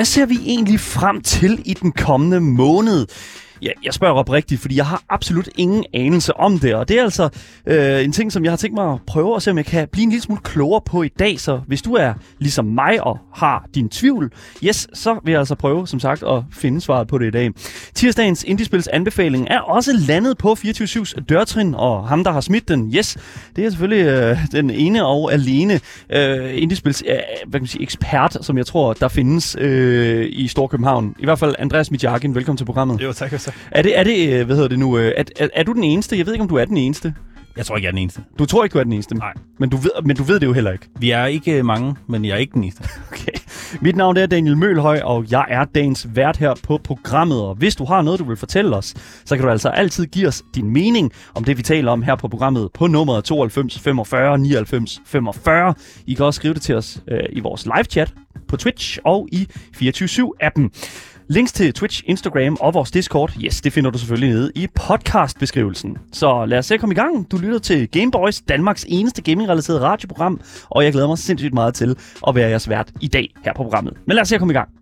Hvad ser vi egentlig frem til i den kommende måned? Ja, jeg spørger oprigtigt, fordi jeg har absolut ingen anelse om det, og det er altså øh, en ting, som jeg har tænkt mig at prøve at se, om jeg kan blive en lille smule klogere på i dag. Så hvis du er ligesom mig og har din tvivl, yes, så vil jeg altså prøve, som sagt, at finde svaret på det i dag. Tirsdagens Indiespils anbefaling er også landet på 24-7's dørtrin, og ham, der har smidt den, yes, det er selvfølgelig øh, den ene og alene øh, Indiespils øh, hvad kan man sige, ekspert, som jeg tror, der findes øh, i Storkøbenhavn. I hvert fald Andreas Mitjakin, velkommen til programmet. Jo, tak. tak. Er det, er det, øh, hvad hedder det nu, øh, er, er, er du den eneste? Jeg ved ikke, om du er den eneste. Jeg tror ikke, jeg er den eneste. Du tror ikke, du er den eneste? Nej. Men du ved, men du ved det jo heller ikke. Vi er ikke mange, men jeg er ikke den eneste. Okay. Mit navn er Daniel Mølhøj, og jeg er dagens vært her på programmet. Og hvis du har noget, du vil fortælle os, så kan du altså altid give os din mening om det, vi taler om her på programmet på nummeret 92 45 99 45. I kan også skrive det til os øh, i vores live-chat på Twitch og i 24-7-appen. Links til Twitch, Instagram og vores Discord, yes, det finder du selvfølgelig nede i podcastbeskrivelsen. Så lad os se at komme i gang. Du lytter til Gameboys, Danmarks eneste gaming-relateret radioprogram, og jeg glæder mig sindssygt meget til at være jeres vært i dag her på programmet. Men lad os se at komme i gang.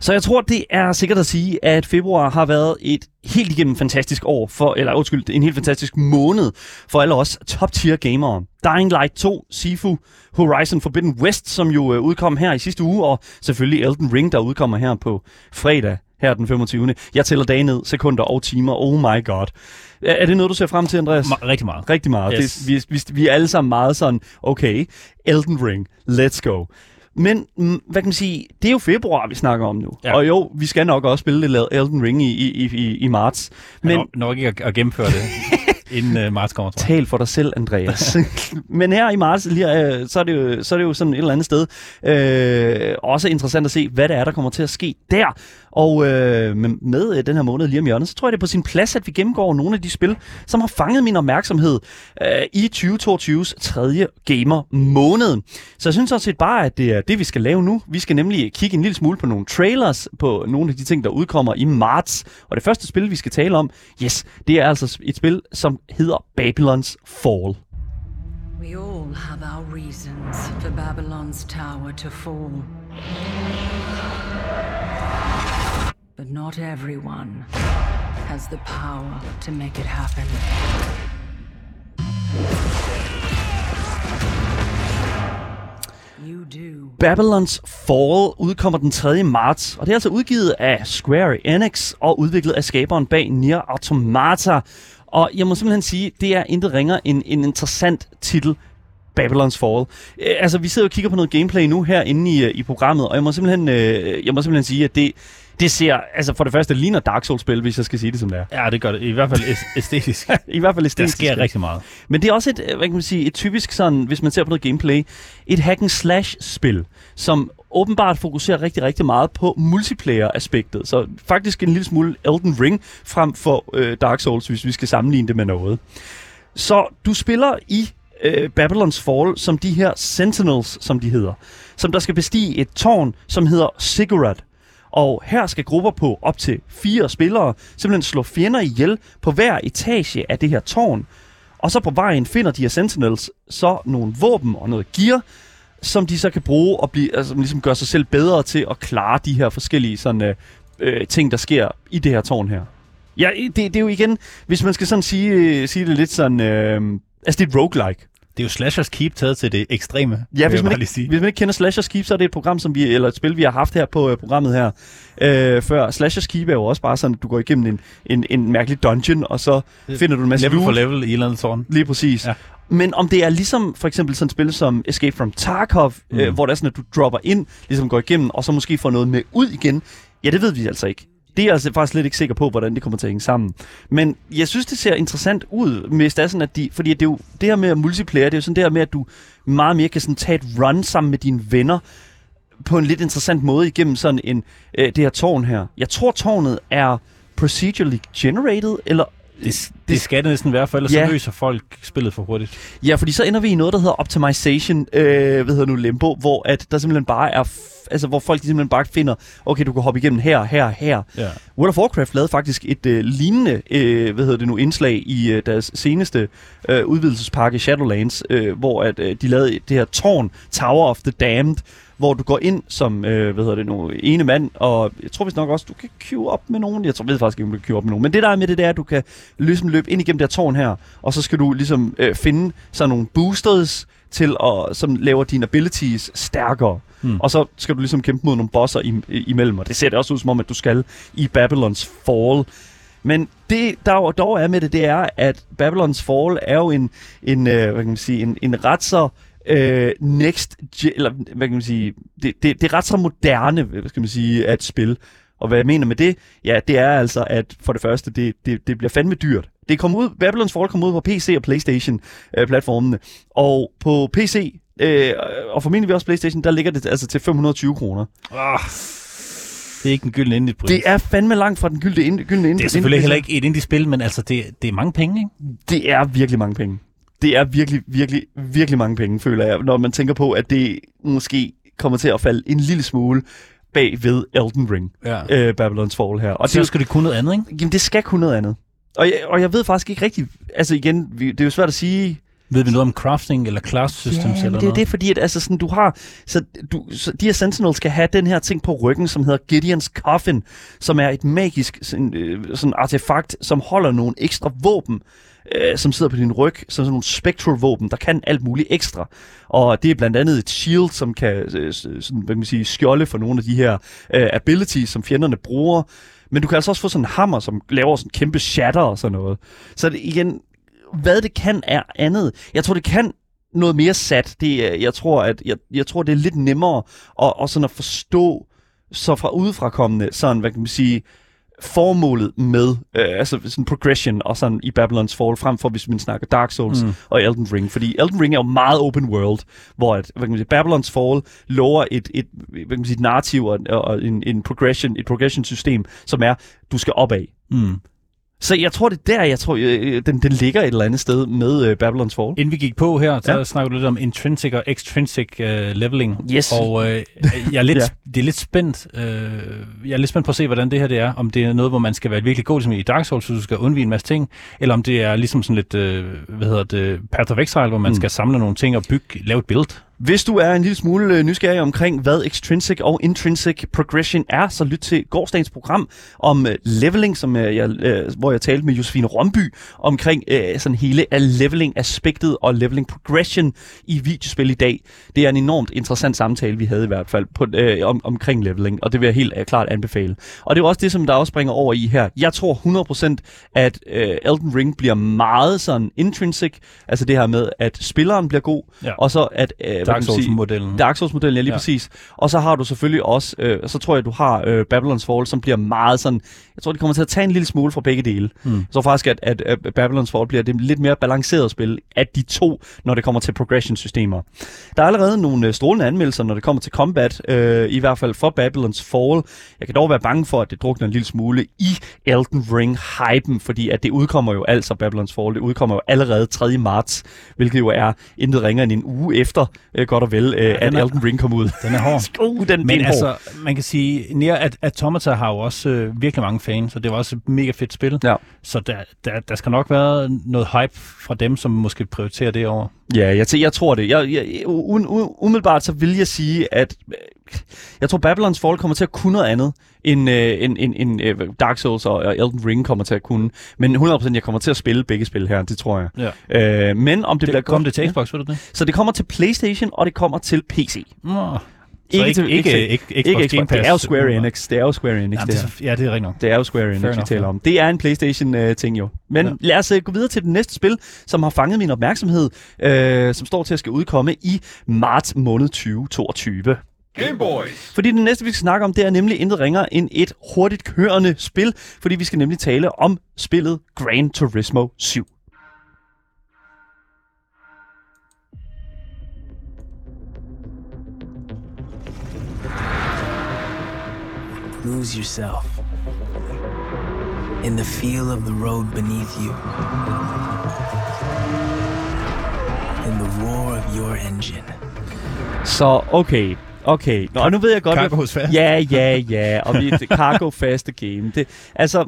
Så jeg tror, det er sikkert at sige, at februar har været et helt igennem fantastisk år, for, eller undskyld, en helt fantastisk måned for alle os top-tier gamere. Dying Light 2, Sifu, Horizon Forbidden West, som jo øh, udkom her i sidste uge, og selvfølgelig Elden Ring, der udkommer her på fredag her den 25. Jeg tæller dage ned, sekunder og timer. Oh my god. Er, er det noget, du ser frem til, Andreas? Ma- rigtig meget. Rigtig meget. Yes. Det, vi, vi, vi er alle sammen meget sådan, okay, Elden Ring, let's go. Men, mm, hvad kan man sige, det er jo februar, vi snakker om nu. Ja. Og jo, vi skal nok også spille lidt Elden Ring i, i, i, i marts. Men Men nok ikke at, at gennemføre det, inden uh, marts kommer, tror jeg. tal for dig selv, Andreas. Men her i marts, lige, øh, så, er det jo, så er det jo sådan et eller andet sted. Øh, også interessant at se, hvad det er, der kommer til at ske der. Og øh, med, med øh, den her måned lige om hjørnet, så tror jeg, det er på sin plads, at vi gennemgår nogle af de spil, som har fanget min opmærksomhed øh, i 2022's tredje gamer måned. Så jeg synes også set bare, at det er det, vi skal lave nu. Vi skal nemlig kigge en lille smule på nogle trailers, på nogle af de ting, der udkommer i marts. Og det første spil, vi skal tale om, yes, det er altså et spil, som hedder Babylon's Fall. We all have our reasons for Babylon's tower to fall. But not everyone has the power to make it happen. Babylon's Fall udkommer den 3. marts, og det er altså udgivet af Square Enix og udviklet af skaberen bag Nier Automata. Og jeg må simpelthen sige, det er intet ringer end en interessant titel, Babylon's Fall. Øh, altså, vi sidder og kigger på noget gameplay nu her inde i, øh, i programmet, og jeg må simpelthen, øh, jeg må simpelthen sige, at det, det ser, altså for det første, det ligner Dark Souls-spil, hvis jeg skal sige det som det er. Ja, det gør det. I hvert fald æs- æstetisk. I hvert fald Der æstetisk. sker rigtig meget. Men det er også et, øh, hvad kan man sige, et typisk sådan, hvis man ser på noget gameplay, et hack and slash spil, som åbenbart fokuserer rigtig, rigtig meget på multiplayer-aspektet. Så faktisk en lille smule Elden Ring frem for øh, Dark Souls, hvis vi skal sammenligne det med noget. Så du spiller i øh, Babylon's Fall som de her Sentinels, som de hedder, som der skal bestige et tårn, som hedder Ziggurat. Og her skal grupper på op til fire spillere simpelthen slå fjender ihjel på hver etage af det her tårn. Og så på vejen finder de her Sentinels så nogle våben og noget gear, som de så kan bruge og blive, altså, ligesom gøre sig selv bedre til at klare de her forskellige sådan, øh, øh, ting, der sker i det her tårn her. Ja, det, det er jo igen, hvis man skal sådan sige, øh, sige det lidt sådan, øh, altså det er et roguelike. Det er jo Slashers Keep taget til det ekstreme, Ja, hvis man, ikke, hvis man ikke kender Slashers Keep, så er det et program, som vi, eller et spil, vi har haft her på øh, programmet her øh, før. Slashers Keep er jo også bare sådan, at du går igennem en, en, en mærkelig dungeon, og så finder du en masse Level for loot. level i et eller andet tårn. Lige præcis. Ja. Men om det er ligesom for eksempel sådan et spil som Escape from Tarkov, mm. øh, hvor det er sådan, at du dropper ind, ligesom går igennem, og så måske får noget med ud igen, ja, det ved vi altså ikke. Det er jeg altså faktisk lidt ikke sikker på, hvordan det kommer til at hænge sammen. Men jeg synes, det ser interessant ud, hvis det er sådan, at de... Fordi det, er jo, det her med multiplayer, det er jo sådan det her med, at du meget mere kan sådan tage et run sammen med dine venner på en lidt interessant måde igennem sådan en, øh, det her tårn her. Jeg tror, tårnet er procedurally generated, eller Det, Det skal det næsten være, for ellers Ja. så løser folk spillet for hurtigt. Ja, fordi så ender vi i noget, der hedder optimization, øh, hvad hedder nu, limbo, hvor at der simpelthen bare er, altså hvor folk simpelthen bare finder, okay, du kan hoppe igennem her, her, her. Ja. World of Warcraft lavede faktisk et øh, lignende, øh, hvad hedder det nu, indslag i øh, deres seneste øh, udvidelsespakke Shadowlands, øh, hvor at øh, de lavede det her tårn, Tower of the Damned, hvor du går ind som, øh, hvad hedder det nu, ene mand, og jeg tror vist nok også, du kan queue op med nogen. Jeg tror, ved faktisk ikke, om du kan queue op med nogen. Men det der er med det, det er, at du kan ligesom løbe ind igennem det her tårn her, og så skal du ligesom øh, finde sådan nogle boosters til at, som laver dine abilities stærkere. Hmm. Og så skal du ligesom kæmpe mod nogle bosser i, imellem, og det ser det også ud som om, at du skal i Babylons Fall. Men det, der jo dog er med det, det er, at Babylons Fall er jo en, en, øh, hvad kan man sige, en, en ret så øh, next, eller hvad kan man sige, det, det, det er ret så moderne, hvad skal man sige, at spil. Og hvad jeg mener med det, ja, det er altså, at for det første, det, det, det bliver fandme dyrt. Det kom ud, Babylons Fall kom ud på PC og Playstation øh, platformene, og på PC, øh, og formentlig også Playstation, der ligger det altså til 520 kroner. Ah, det er ikke en gylden indie Det er fandme langt fra den gyldne ind, gyldne det er selvfølgelig heller ikke et indie-spil, men altså, det, det er mange penge, ikke? Det er virkelig mange penge. Det er virkelig, virkelig, virkelig mange penge, føler jeg, når man tænker på, at det måske kommer til at falde en lille smule bag ved Elden Ring, Ja. øh, Babylons Fall her. Og Og det, så skal det kunne noget andet, ikke? jamen, det skal kunne noget andet. Og jeg, og jeg ved faktisk ikke rigtigt, altså igen, vi, det er jo svært at sige, Ved vi noget om crafting eller class systems ja, eller det er noget? det, fordi at, altså, sådan, du har, så, du, så de her Sentinels skal have den her ting på ryggen, som hedder Gideons Coffin, som er et magisk sådan, øh, sådan artefakt, som holder nogle ekstra våben, øh, som sidder på din ryg, som sådan nogle spectral våben, der kan alt muligt ekstra. Og det er blandt andet et shield, som kan øh, sådan, hvad kan man sige, skjolde for nogle af de her øh, abilities, som fjenderne bruger. Men du kan altså også få sådan en hammer, som laver sådan en kæmpe shatter og sådan noget. Så det, igen, hvad det kan er andet. Jeg tror, det kan noget mere sat. Det, øh, jeg, tror, at, jeg, jeg tror, det er lidt nemmere at, at, sådan at forstå så fra udefrakommende, sådan, hvad kan man sige, formålet med øh, altså sådan progression og sådan i Babylons Fall, frem for hvis man snakker Dark Souls mm. Og Elden Ring. Fordi Elden Ring er jo meget open world, hvor at, hvad kan man sige, Babylons Fall lover et, et, hvad kan man sige, et narrativ og, og en, en progression, et progression system, som er, du skal opad. Mm. Så jeg tror, det er der, jeg tror, øh, den, den ligger et eller andet sted med øh, Babylons Fall. Inden vi gik på her, så Ja. snakker du lidt om intrinsic og extrinsic uh, leveling. Yes. Og øh, jeg er lidt, Ja. det er lidt spændt. Øh, jeg er lidt spændt på at se, hvordan det her det er. Om det er noget, hvor man skal være virkelig god, ligesom i Dark Souls, så du skal undvige en masse ting. Eller om det er ligesom sådan lidt, øh, hvad hedder det, Path of Exile, hvor man mm. skal samle nogle ting og bygge, lave et build. Hvis du er en lille smule øh, nysgerrig omkring, hvad extrinsic og intrinsic progression er, så lyt til gårdsdagens program om øh, leveling, som øh, jeg, hvor jeg talte med Josefine Romby omkring sådan hele af leveling-aspektet og leveling progression i videospil i dag. Det er en enormt interessant samtale, vi havde i hvert fald på, øh, om, omkring leveling, og det vil jeg helt klart anbefale. Og det er også det, som der også bringer over i her. Jeg tror 100% at øh, Elden Ring bliver meget sådan intrinsic, altså det her med, at spilleren bliver god, Ja. og så at øh, Dark Souls-modellen. Dark Souls-modellen, ja lige ja. Præcis. Og så har du selvfølgelig også, øh, så tror jeg, du har øh, Babylon's Fall, som bliver meget sådan, jeg tror, det kommer til at tage en lille smule fra begge dele. Mm. Tror faktisk, at, at, at Babylon's Fall bliver det lidt mere balanceret spil af de to, når det kommer til progression-systemer. Der er allerede nogle øh, strålende anmeldelser, når det kommer til combat, øh, i hvert fald for Babylon's Fall. Jeg kan dog være bange for, at det drukner en lille smule i Elden Ring-hypen, fordi at det udkommer jo altså, Babylon's Fall, det udkommer jo allerede 3. marts, hvilket jo er intet ringer end en uge efter, øh, godt og vel, øh, at den er- Elden Ring kom ud. Den er hård. Uh, den, Men den er hård. altså, man kan sige, Nier at Automata har jo også øh, virkelig mange fans, og det var også et mega fedt spil. Ja. Så der, der, der skal nok være noget hype fra dem, som måske prioriterer det over. Ja, jeg, t- jeg tror det. Jeg, jeg, umiddelbart så vil jeg sige, at øh, jeg tror, Babylons Fall kommer til at kunne noget andet, øh, end, end, end øh, Dark Souls og, og Elden Ring kommer til at kunne. Men 100% jeg kommer til at spille begge spil her, det tror jeg. Ja. Øh, men om det, Det, bliver kom godt... det til Xbox, ved du det? Ja. Så det kommer til PlayStation, og det kommer til PC. Nå. Ikke ikke, til- ikke, ikke- ikke, ikke, Xbox. Det er jo Square Enix. Det er jo Square Enix, Ja, det det, er- ja, det er rigtigt nok. Det er jo Square Enix, vi enough, taler ja. om. Det er en PlayStation-ting jo. Men ja. Ja. lad os uh, gå videre til det næste spil, som har fanget min opmærksomhed, uh, som står til at skal udkomme i marts måned 2022. Game Boys. Fordi det næste, vi skal snakke om, det er nemlig intet ringer end et hurtigt kørende spil, fordi vi skal nemlig tale om spillet Gran Turismo 7. Lose yourself. in the feel of the road beneath you, in the roar of your engine. Så okay, okay. Nå, og nu ved jeg godt... Cargo hvad- fast. Ja, ja, ja. Og vi, det cargo fast game. Det, altså,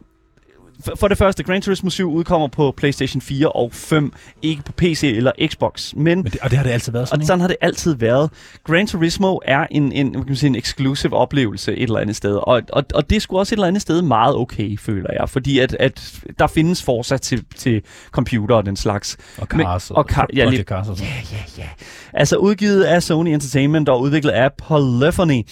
for, det første, Gran Turismo 7 udkommer på PlayStation 4 og 5, ikke på PC eller Xbox. Men Men det, og det har det altid været og sådan, ikke? sådan har det altid været. Gran Turismo er en, en, kan man sige, en exclusive oplevelse et eller andet sted. Og, og, og det er sgu også et eller andet sted meget okay, føler jeg. Fordi at, at der findes Forza til, til computer og den slags. Og Men- Cars og, og Car- ja, lige- Cars og sådan. Ja, ja, ja. Altså udgivet af Sony Entertainment og udviklet af Polyphony,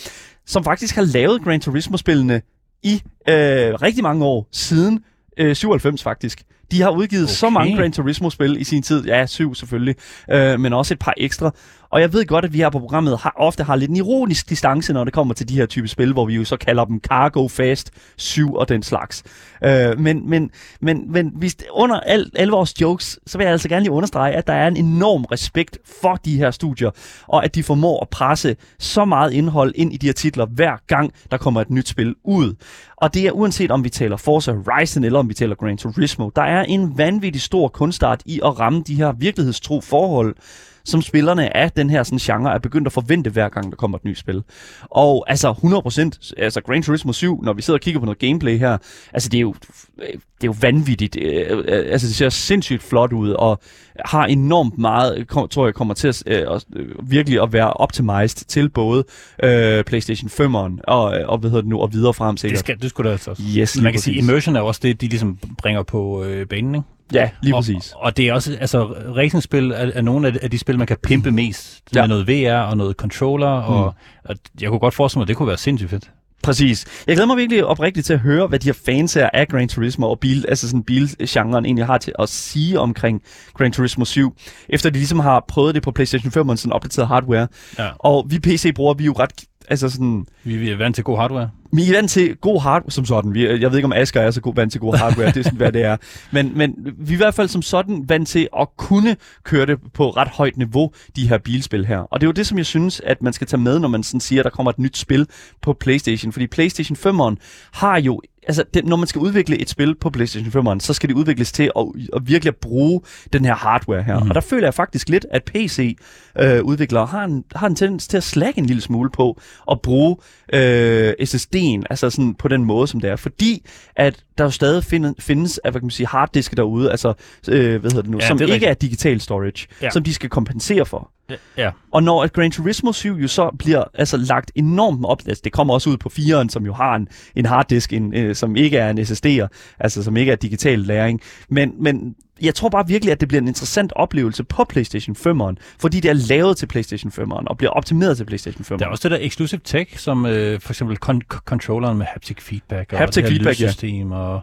som faktisk har lavet Gran Turismo-spillene i øh, rigtig mange år, siden øh, 97 faktisk. De har udgivet okay. så mange Gran Turismo-spil i sin tid. Ja, syv selvfølgelig, øh, men også et par ekstra. Og jeg ved godt, at vi her på programmet har, ofte har lidt en ironisk distance, når det kommer til de her type spil, hvor vi jo så kalder dem Cargo Fast 7 og den slags. Øh, men, men, men, men hvis, under al, alle vores jokes, så vil jeg altså gerne lige understrege, at der er en enorm respekt for de her studier, og at de formår at presse så meget indhold ind i de her titler, hver gang der kommer et nyt spil ud. Og det er uanset om vi taler Forza Horizon eller om vi taler Gran Turismo, der er en vanvittig stor kunstart i at ramme de her virkelighedstro forhold, som spillerne af den her sådan, genre er begyndt at forvente, hver gang der kommer et nyt spil. Og altså 100%, altså Gran Turismo 7, når vi sidder og kigger på noget gameplay her, altså det er jo, det er jo vanvittigt. Øh, øh, Altså det ser sindssygt flot ud, og har enormt meget, tror jeg kommer til at, øh, at, virkelig at være optimized til både øh, PlayStation 5'eren og, og, hvad hedder det nu, og videre frem Det, sikkert. skal, det skulle da altså også. Yes, Man kan sige, præcis. immersion er også det, de ligesom bringer på øh, banen, ikke? Ja, lige og, præcis. Og det er også, altså, racingspil er, er nogle af de, af de spil, man kan pimpe mest. Ja. Ja. Med noget VR og noget controller, mm. og, og jeg kunne godt forestille mig, at det kunne være sindssygt fedt. Præcis. Jeg glæder mig virkelig oprigtigt til at høre, hvad de her fans her af Gran Turismo og bil, altså sådan bilgenren egentlig har til at sige omkring Gran Turismo 7, efter de ligesom har prøvet det på PlayStation 5 og sådan opdateret hardware. Ja. Og vi PC-brugere, vi er jo ret, altså sådan, Vi, vi er vant til god hardware vi er vant til god hardware som sådan. Vi, jeg ved ikke, om Asger er så god vant til god hardware. det er sådan, hvad det er. Men, men vi er i hvert fald som sådan vant til at kunne køre det på ret højt niveau, de her bilspil her. Og det er jo det, som jeg synes, at man skal tage med, når man sådan siger, at der kommer et nyt spil på PlayStation. Fordi PlayStation 5'eren har jo altså, det, når man skal udvikle et spil på PlayStation 5'eren, så skal det udvikles til at, at virkelig at bruge den her hardware her. Mm. Og der føler jeg faktisk lidt, at PC-udviklere har, en, har en tendens til at slække en lille smule på at bruge øh, SSD'en, altså sådan på den måde, som det er. Fordi at der jo stadig find, findes af, hvad kan man sige, harddiske derude, altså, øh, hvad hedder det nu, Ja, som det ikke rigtigt. er digital storage, Ja. som de skal kompensere for. Ja. Og når at Gran Turismo 7 jo så bliver altså lagt enormt op, altså det kommer også ud på 4'eren, som jo har en, en harddisk, en, øh, som ikke er en SSD'er, altså som ikke er digital læring. Men, men jeg tror bare virkelig, at det bliver en interessant oplevelse på PlayStation 5'eren, fordi det er lavet til PlayStation 5'eren og bliver optimeret til PlayStation 5'eren. Der er også det der exclusive tech, som øh, for eksempel con- controlleren med haptic feedback og Haptic det feedback, ja. og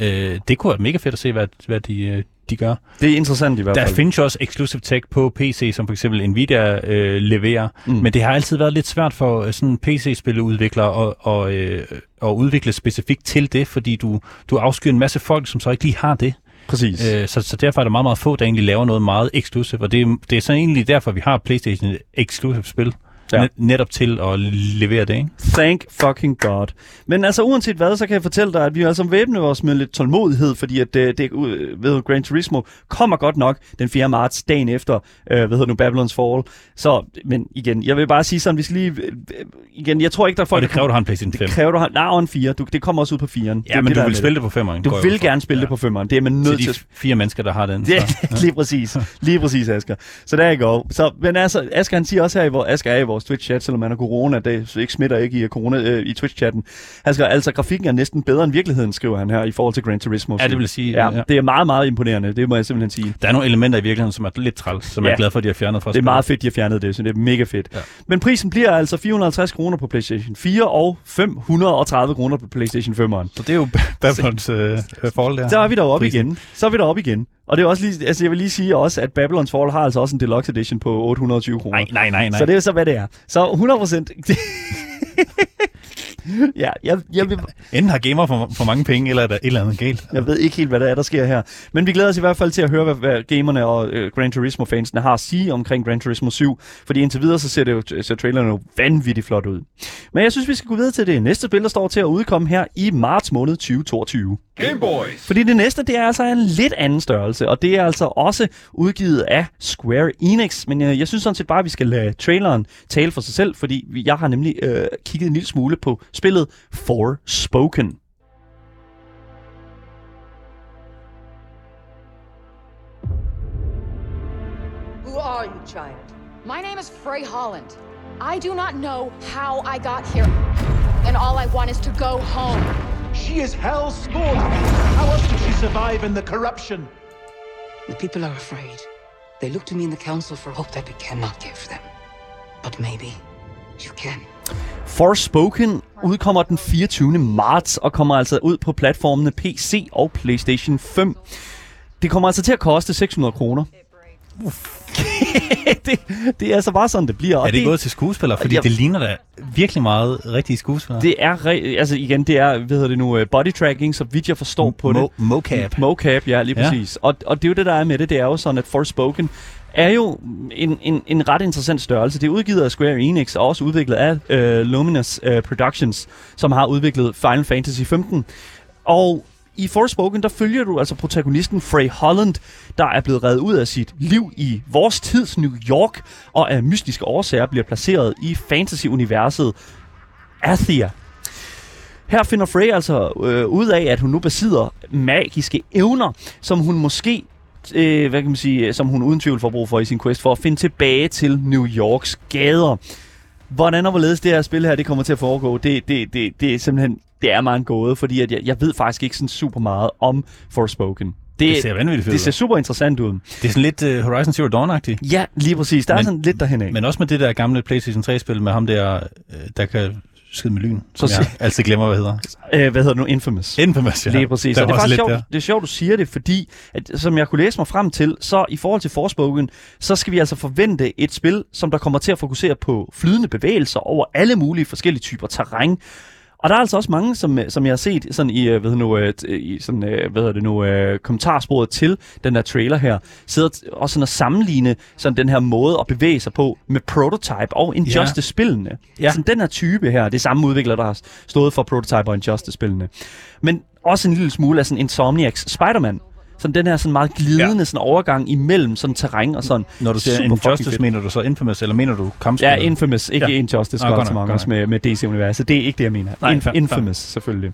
øh, det kunne være mega fedt at se, hvad, hvad de, øh, de gør. Det er interessant i hvert Der fald. findes jo også exclusive tech på PC, som for eksempel Nvidia øh, leverer, Mm. men det har altid været lidt svært for øh, sådan PC-spiludviklere at, og, øh, at udvikle specifikt til det, fordi du, du afskyr en masse folk, som så ikke lige har det. Præcis. Øh, så, så derfor er der meget, meget få, der egentlig laver noget meget exclusive, og det, er- det er så egentlig derfor, vi har PlayStation exclusive spil. Ja. Ja. Net, netop til at levere det, ikke? Thank fucking God. Men altså uanset hvad, så kan jeg fortælle dig, at vi altså væbner os med lidt tålmodighed, fordi at øh, det øh, ved Gran Turismo kommer godt nok den 4. marts, dagen efter, øh, hvad hedder nu, Babylon's Fall. Så, men igen, jeg vil bare sige sådan, vi skal lige, øh, igen, jeg tror ikke, der er folk, Og det kræver, du har en PlayStation 5. det kræver, du har, nej, og en 4. Du, det kommer også ud på 4'eren. Ja, det, men det, du vil spille det. det på 5'eren. Du vil gerne spille det på 5'eren. Det er man nødt Til de fire mennesker, der har den. Det så. lige præcis. Lige præcis, Asger. Så der er går. Så, men altså, Asger han siger også her, i hvor Asger er i vores Twitch-chat, selvom han har corona, det ikke smitter ikke i, corona, øh, i Twitch-chatten. Han skriver, altså, grafikken er næsten bedre end virkeligheden, skriver han her, i forhold til Gran Turismo. Ja, det vil sige, Ja, ja. det er meget, meget imponerende. Det må jeg simpelthen sige. Der er nogle elementer i virkeligheden, som er lidt træls, som Ja. jeg er glad for, at de har fjernet fra Det er meget fedt, de har fjernet det, så det er mega fedt. Ja. Men prisen bliver altså 450 kroner på PlayStation 4 og 530 kroner på PlayStation 5'eren. Så det er jo Babylons øh, forhold der. Så er vi deroppe igen. Så er vi deroppe igen. Og det er også lige, altså jeg vil lige sige også, at Babylon's Fall har altså også en deluxe edition på 820 kroner. Nej, nej, nej, nej. Så det er så, hvad det er. Så 100 procent... Ja, jeg, jeg, vil, Enten har gamer for, for mange penge, eller er der et eller andet galt. jeg ved ikke helt, hvad der er, der sker her. Men vi glæder os i hvert fald til at høre, hvad, hvad gamerne og øh, Gran Turismo-fansene har at sige omkring Gran Turismo 7. Fordi indtil videre, så ser, det jo, ser trailerne jo vanvittigt flot ud. Men jeg synes, vi skal gå videre til det næste spil, der står til at udkomme her i marts måned 2022. Game Boys. Fordi det næste, det er altså en lidt anden størrelse, og det er altså også udgivet af Square Enix. Men øh, jeg synes sådan set bare, at vi skal lade traileren tale for sig selv, fordi vi- jeg har nemlig øh, kigget en lille smule på spillet Forspoken. Who are you, child? My name is Frey Holland. I do not know how I got here. And all I want is to go home. She is Hell's Spawn. How else did she survive in the corruption? The people are afraid. They look to me in the council for hope that we cannot give them. But maybe you can. Forspoken udkommer den 24. marts og kommer altså ud på platformene PC og PlayStation 5. Det kommer altså til at koste 600 kroner. det, det er altså bare sådan, det bliver. og Er det gået til skuespillere? Fordi Jeg- det ligner da virkelig meget rigtige skuespillere. Det er, altså igen, det er, hvad hedder det nu, øh, body tracking, så vidt jeg forstår på det. Mo- mocap. Mocap, ja, lige Ja. præcis. Og, og det er jo det, der er med det, det er jo sådan, at Forspoken er jo en, en, en ret interessant størrelse. Det er udgivet af Square Enix og også udviklet af øh, Luminous øh, Productions, som har udviklet Final Fantasy 15. Og i Forspoken, der følger du altså protagonisten Frey Holland, der er blevet reddet ud af sit liv i vores tids New York, og af mystiske årsager bliver placeret i fantasy-universet Athia. Her finder Frey altså øh, ud af, at hun nu besidder magiske evner, som hun måske øh, hvad kan man sige, som hun uden tvivl får brug for i sin quest for at finde tilbage til New Yorks gader. Hvordan og hvorledes det her spil her, det kommer til at foregå, det, det, det, det er simpelthen, det er meget en gåde, fordi at jeg, jeg ved faktisk ikke sådan super meget om Forspoken. Det ser vanvittigt fedt Det ser super interessant ud. Det er sådan lidt uh, Horizon Zero Dawn-agtigt. Ja, lige præcis. Der men, er sådan lidt derhen af. Men også med det der gamle PlayStation 3-spil med ham der, øh, der kan skyde med lyn. Som Så jeg altid glemmer, hvad hedder. Øh, hvad hedder det nu? Infamous. Infamous, ja. Lige præcis. Der Og det er faktisk sjovt, der. det er sjovt, du siger det, fordi at, som jeg kunne læse mig frem til, så i forhold til Forspoken, så skal vi altså forvente et spil, som der kommer til at fokusere på flydende bevægelser over alle mulige forskellige typer terræn. Og der er altså også mange, som, som jeg har set sådan i, øh, hedder, nu, øh, i sådan, øh, hvad hedder det nu, øh, kommentarsporet til den der trailer her, sidder også sådan at sammenligne sådan den her måde at bevæge sig på med Prototype og Injustice-spillene. Ja. Sådan den her type her, det er samme udvikler, der har stået for Prototype og Injustice-spillene. Men også en lille smule af sådan Insomniacs Spider-Man. Sådan den her sådan meget glidende ja. sådan overgang imellem sådan terræn og sådan. Når du siger Injustice, fedt. mener du så Infamous, eller mener du kampspil? Ja, Infamous, ikke Ja. ja. Injustice, Ah, godt godt nok, nok, godt også med, med DC-universet. Det er ikke det, jeg mener. Nej, Inf- fair, Infamous, selvfølgelig.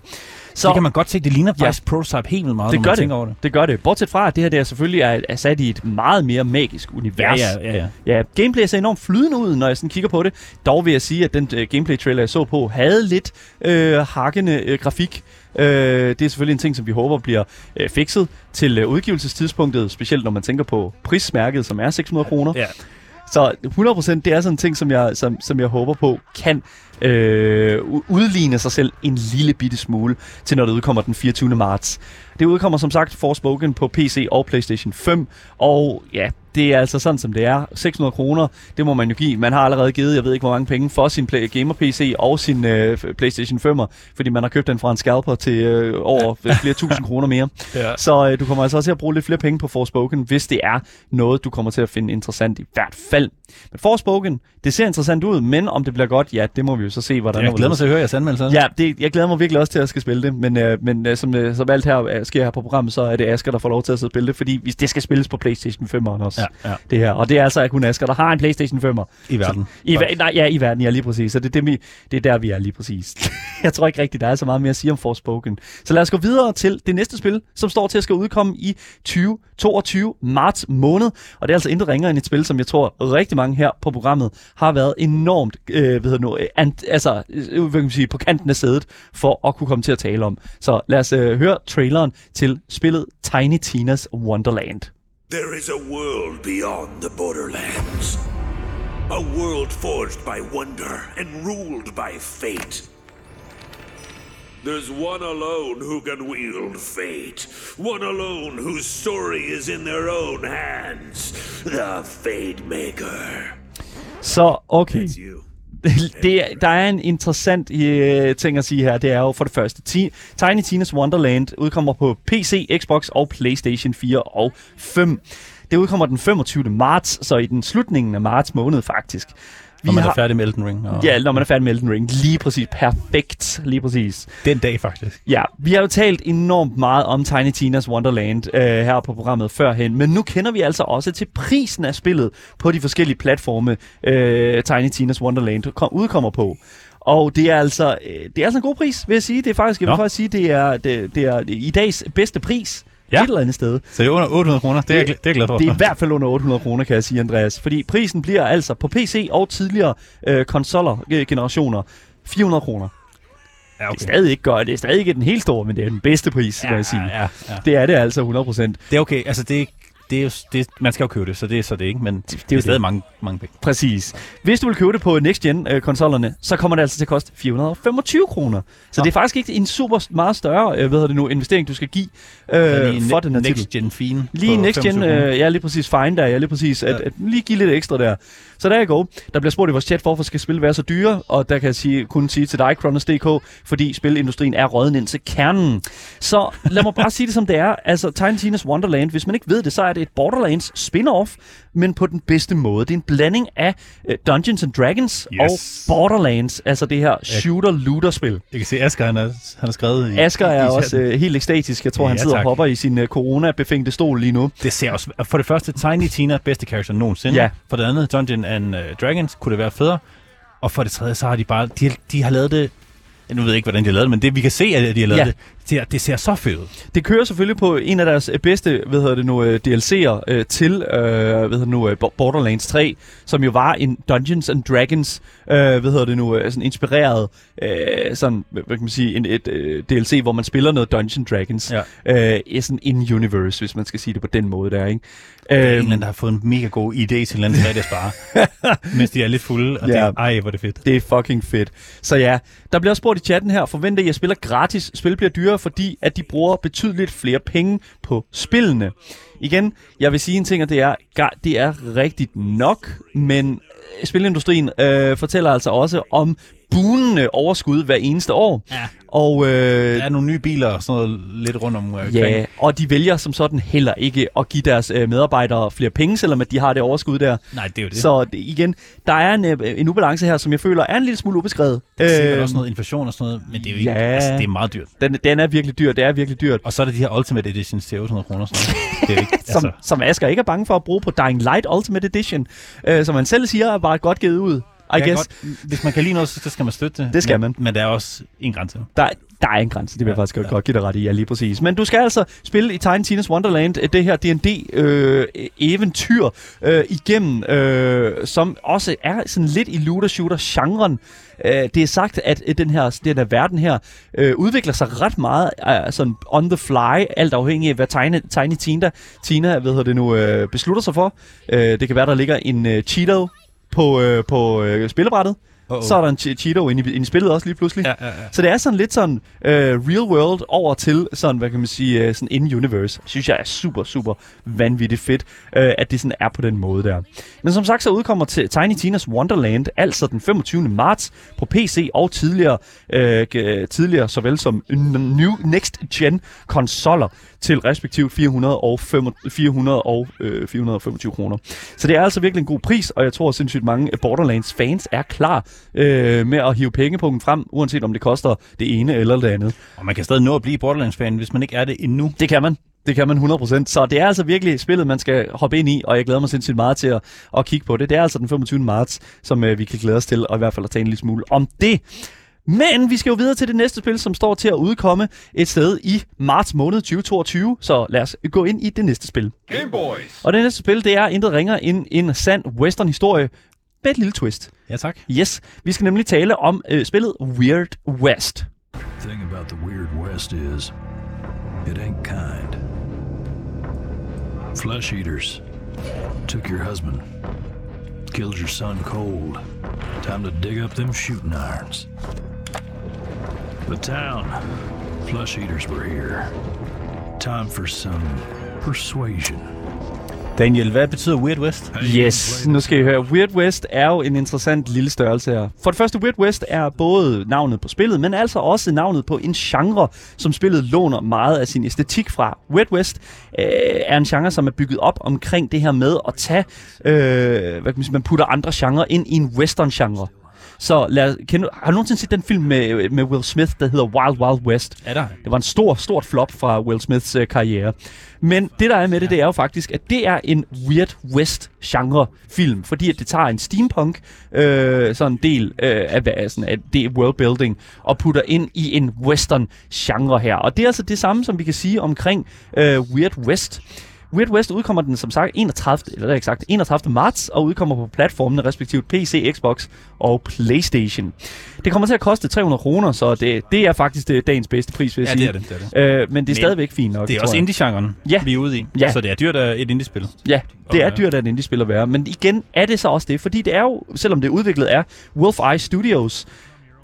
Så Det kan man godt se, det ligner Ja. faktisk Prototype helt vildt meget, det når gør man det. tænker over det. det gør det. Bortset fra, at det her det er selvfølgelig er, er sat i et meget mere magisk univers. Ja, ja, ja, ja. Ja, gameplay ser enormt flydende ud, når jeg sådan kigger på det. Dog vil jeg sige, at den uh, gameplay-trailer, jeg så på, havde lidt øh, hakkende øh, grafik. Øh, det er selvfølgelig en ting, som vi håber bliver øh, fikset til øh, udgivelsestidspunktet, specielt når man tænker på prismærket, som er 600 kroner. Ja. Så 100% det er sådan en ting, som jeg, som, som jeg håber på kan øh, udligne sig selv en lille bitte smule til når det udkommer den 24. marts. Det udkommer som sagt Forspoken på PC og PlayStation 5, og ja, det er altså sådan som det er. 600 kroner, det må man jo give. Man har allerede givet, jeg ved ikke hvor mange penge, for sin play- gamer-PC og sin øh, PlayStation 5'er, fordi man har købt den fra en scalper til øh, over flere tusind kroner mere. Ja. Så øh, du kommer altså også til at bruge lidt flere penge på Forspoken, hvis det er noget, du kommer til at finde interessant i hvert fald. Men Forspoken, det ser interessant ud, men om det bliver godt, ja, det må vi jo så se, hvordan Jeg glæder mig til at høre jeres anmeldelse. Ja, det, jeg glæder mig virkelig også til at skal spille det, men, øh, men øh, som, øh, som alt her øh, sker her på programmet, så er det Asger, der får lov til at sidde og spille det, fordi hvis det skal spilles på PlayStation 5'eren også, Ja, ja. det her. Og det er altså kun Asger, der har en PlayStation 5'er. I verden. I, ver- nej, ja, i verden, ja, lige præcis. Så det, er det, det er der, vi er lige præcis. jeg tror ikke rigtigt, der er så meget mere at sige om Forspoken. Så lad os gå videre til det næste spil, som står til at skal udkomme i 2022 marts måned. Og det er altså intet ringere end et spil, som jeg tror rigtig mange her på programmet har været enormt øh, det nu, øh, ant, altså, øh, hvad kan man sige, på kanten af sædet for at kunne komme til at tale om. Så lad os øh, høre traileren til spillet Tiny Tina's Wonderland. There is a world beyond the borderlands. A world forged by wonder and ruled by fate. There's one alone who can wield fate. One alone whose story is in their own hands. The Fate Maker. So, okay, It's you. Det, der er en interessant øh, ting at sige her. Det er jo for det første, Ti- Tiny Tina's Wonderland udkommer på PC, Xbox og PlayStation 4 og 5. Det udkommer den 25. marts, så i den slutningen af marts måned faktisk. Vi Når man har, er færdig med Elden Ring. Og Ja, når man er færdig med Elden Ring. Lige præcis. Perfekt. Lige præcis. Den dag, faktisk. Ja, vi har jo talt enormt meget om Tiny Tina's Wonderland øh, her på programmet førhen, men nu kender vi altså også til prisen af spillet på de forskellige platforme, øh, Tiny Tina's Wonderland kom, udkommer på. Og det er altså øh, det er altså en god pris, vil jeg sige. Det er faktisk, jeg vil Nå. faktisk sige, det er, det, det er i dags bedste pris. Ja. Et eller andet sted. Så det er under 800 kroner. Det er, det er jeg glad for. Det er i hvert fald under 800 kroner, kan jeg sige, Andreas. Fordi prisen bliver altså på PC og tidligere øh, konsoller, øh, generationer, 400 kroner. ja, Det er stadig ikke godt, det er stadig ikke den helt store, men det er den bedste pris, ja, vil jeg sige. Ja, ja. Det er det altså 100 procent. Det er okay. Altså, det det er jo, det, man skal jo købe det, så det er så det ikke, men det, det er jo stadig det. mange, mange penge. Præcis. Hvis du vil købe det på Next Gen øh, så kommer det altså til at koste 425 kroner. Så Nå. det er faktisk ikke en super meget større, øh, hvad det nu, investering, du skal give Øh, lige for den her. Next Gen Fien. Lige Next Gen, 25 kroner. øh, ja lige præcis fine der, ja lige præcis, at, Ja. at lige give lidt ekstra der. Så der er go. Der bliver spurgt i vores chat, hvorfor skal spil være så dyre, og der kan jeg sige, kun sige til dig, Kronos.dk, fordi spilindustrien er råden ind til kernen. Så lad mig bare sige det som det er. Altså, Tiny Tina's Wonderland, hvis man ikke ved det, så er det et Borderlands spin-off, men på den bedste måde. Det er en blanding af uh, Dungeons and Dragons Yes. og Borderlands, altså det her shooter-looter-spil. Jeg kan se, Asger, han har, han har skrevet i... Asger er i også chatten. uh, helt ekstatisk. Jeg tror, Ja, han sidder tak. og hopper i sin uh, corona-befængte stol lige nu. Det ser også... For det første, Tiny Tina, bedste karakter nogensinde. Ja. For det andet, Dungeon and uh, Dragons, kunne det være federe. Og for det tredje, så har de bare... De, de har lavet det... Nu ved jeg ikke, hvordan de har lavet det, men det vi kan se, at de har lavet Ja. det, det, er- det ser så fedt ud. Det kører selvfølgelig på en af deres øh, bedste, hvad hedder det nu, øh, DLC'er øh, til, øh, hvad hedder det nu, Bo- Borderlands 3, som jo var en Dungeons and Dragons, øh, hvad hedder det nu, sådan inspireret, øh, sådan, hvad kan man sige, en, et øh, DLC, hvor man spiller noget Dungeons Dragons, Ja. øh, i sådan in-universe, hvis man skal sige det på den måde der, ikke? Der er en Øhm, eller anden, der har fået en mega god idé til en eller anden spare. mens de er lidt fulde, og Ja. det, ej, hvor er det fedt. Det er fucking fedt. Så ja, der bliver også spurgt i chatten her, forventer I at spiller gratis? Spil bliver dyrere, fordi at de bruger betydeligt flere penge på spillene. Igen, jeg vil sige en ting, og det er, det er rigtigt nok, men spilindustrien øh, fortæller altså også om bunende overskud hver eneste år. Ja. Og øh, Der er nogle nye biler og sådan noget lidt rundt om øh, Ja, og de vælger som sådan heller ikke at give deres øh, medarbejdere flere penge, selvom at de har det overskud der. Nej, det er jo det. Så det, igen, der er en, øh, en ubalance her, som jeg føler er en lille smule ubeskrevet. Der er sikkert Øhm, også noget inflation og sådan noget, men det er jo ikke, ja. altså, det er meget dyrt. den, den er virkelig dyr, det er virkelig dyrt. Og så er der de her Ultimate Editions til 800 kroner. Sådan noget. Det er ikke, Som, altså, som Asger ikke er bange for at bruge på Dying Light Ultimate Edition, øh, som han selv siger er bare godt givet ud. I jeg guess. Godt, hvis man kan lide noget, så skal man støtte det. Det skal men, man. Men der er også en grænse. Der, der er en grænse, det vil jeg Ja, faktisk ja. godt give dig ret i, ja, lige præcis. Men du skal altså spille i Tiny Tina's Wonderland, øh, det her D&D-eventyr øh, igennem, øh, som også er sådan lidt i looter-shooter-genren. Øh, det er sagt, at øh, den her, den her verden her øh, udvikler sig ret meget øh, sådan on the fly, alt afhængig af, hvad Tiny, Tiny Tina, Tina hvad hedder det nu, øh, beslutter sig for. Øh, det kan være, der ligger en øh, Cheeto på, øh, på øh, spillebrættet. Uh-oh. Så er der en Che- Cheeto inde i, inde i spillet også lige pludselig. Ja, ja, ja. Så det er sådan lidt sådan øh, real world over til sådan, hvad kan man sige, øh, sådan in-universe. Synes jeg er super, super vanvittigt fedt, øh, at det sådan er på den måde der. Men som sagt, så udkommer til Tiny Tina's Wonderland, altså den 25. marts på PC og tidligere, øh, tidligere såvel som new next gen konsoller til respektivt 400 og, 5, 400 og øh, 425 kroner. Så det er altså virkelig en god pris, og jeg tror sindssygt mange Borderlands fans er klar øh, med at hive pengepunkten frem, uanset om det koster det ene eller det andet. Og man kan stadig nå at blive Borderlands-fan, hvis man ikke er det endnu. Det kan man. Det kan man 100%. Så det er altså virkelig spillet, man skal hoppe ind i, og jeg glæder mig sindssygt meget til at, at kigge på det. Det er altså den 25. marts, som øh, vi kan glæde os til, og i hvert fald at tage en lille smule om det. Men vi skal jo videre til det næste spil, som står til at udkomme et sted i marts måned 2022. Så lad os gå ind i det næste spil. Game Boys! Og det næste spil, det er intet ringer end en sand western historie med et lille twist. Ja, tak. Yes, vi skal nemlig tale om øh, spillet Weird West. thing about the Weird West is, it ain't kind. Flesh eaters took your husband, killed your son cold. Time to dig up them shooting irons. The town, flesh eaters were here. Time for some persuasion. Daniel, hvad betyder Weird West? Yes, nu skal I høre. Weird West er jo en interessant lille størrelse her. For det første, Weird West er både navnet på spillet, men altså også navnet på en genre, som spillet låner meget af sin æstetik fra. Weird West øh, er en genre, som er bygget op omkring det her med at tage, øh, hvad kan man sige, man putter andre genrer ind i en western-genre. Så lad, kender, har du nogensinde set den film med, med Will Smith, der hedder Wild Wild West? Er der? Det var en stor, stort flop fra Will Smiths øh, karriere. Men det, der er med det, det er jo faktisk, at det er en Weird West-genre film, fordi at det tager en steampunk, øh, sådan del øh, af, hvad- af, sådan, af det worldbuilding, og putter ind i en western-genre her. Og det er altså det samme, som vi kan sige omkring øh, Weird West. Weird West udkommer den som sagt 31, eller det er ikke sagt, 31. marts, og udkommer på platformene respektivt PC, Xbox og Playstation. Det kommer til at koste 300 kroner, så det, det er faktisk det, dagens bedste pris, vil jeg Ja, det sige. er det, det er Øh, men det er Men stadigvæk fint nok, Det er også indie-genren, Ja. vi er ude i. Ja. Så det er dyrt af et indie-spil. Ja, det er dyrt at en indie-spil at være. Men igen er det så også det, fordi det er jo, selvom det er udviklet af Wolf Eye Studios,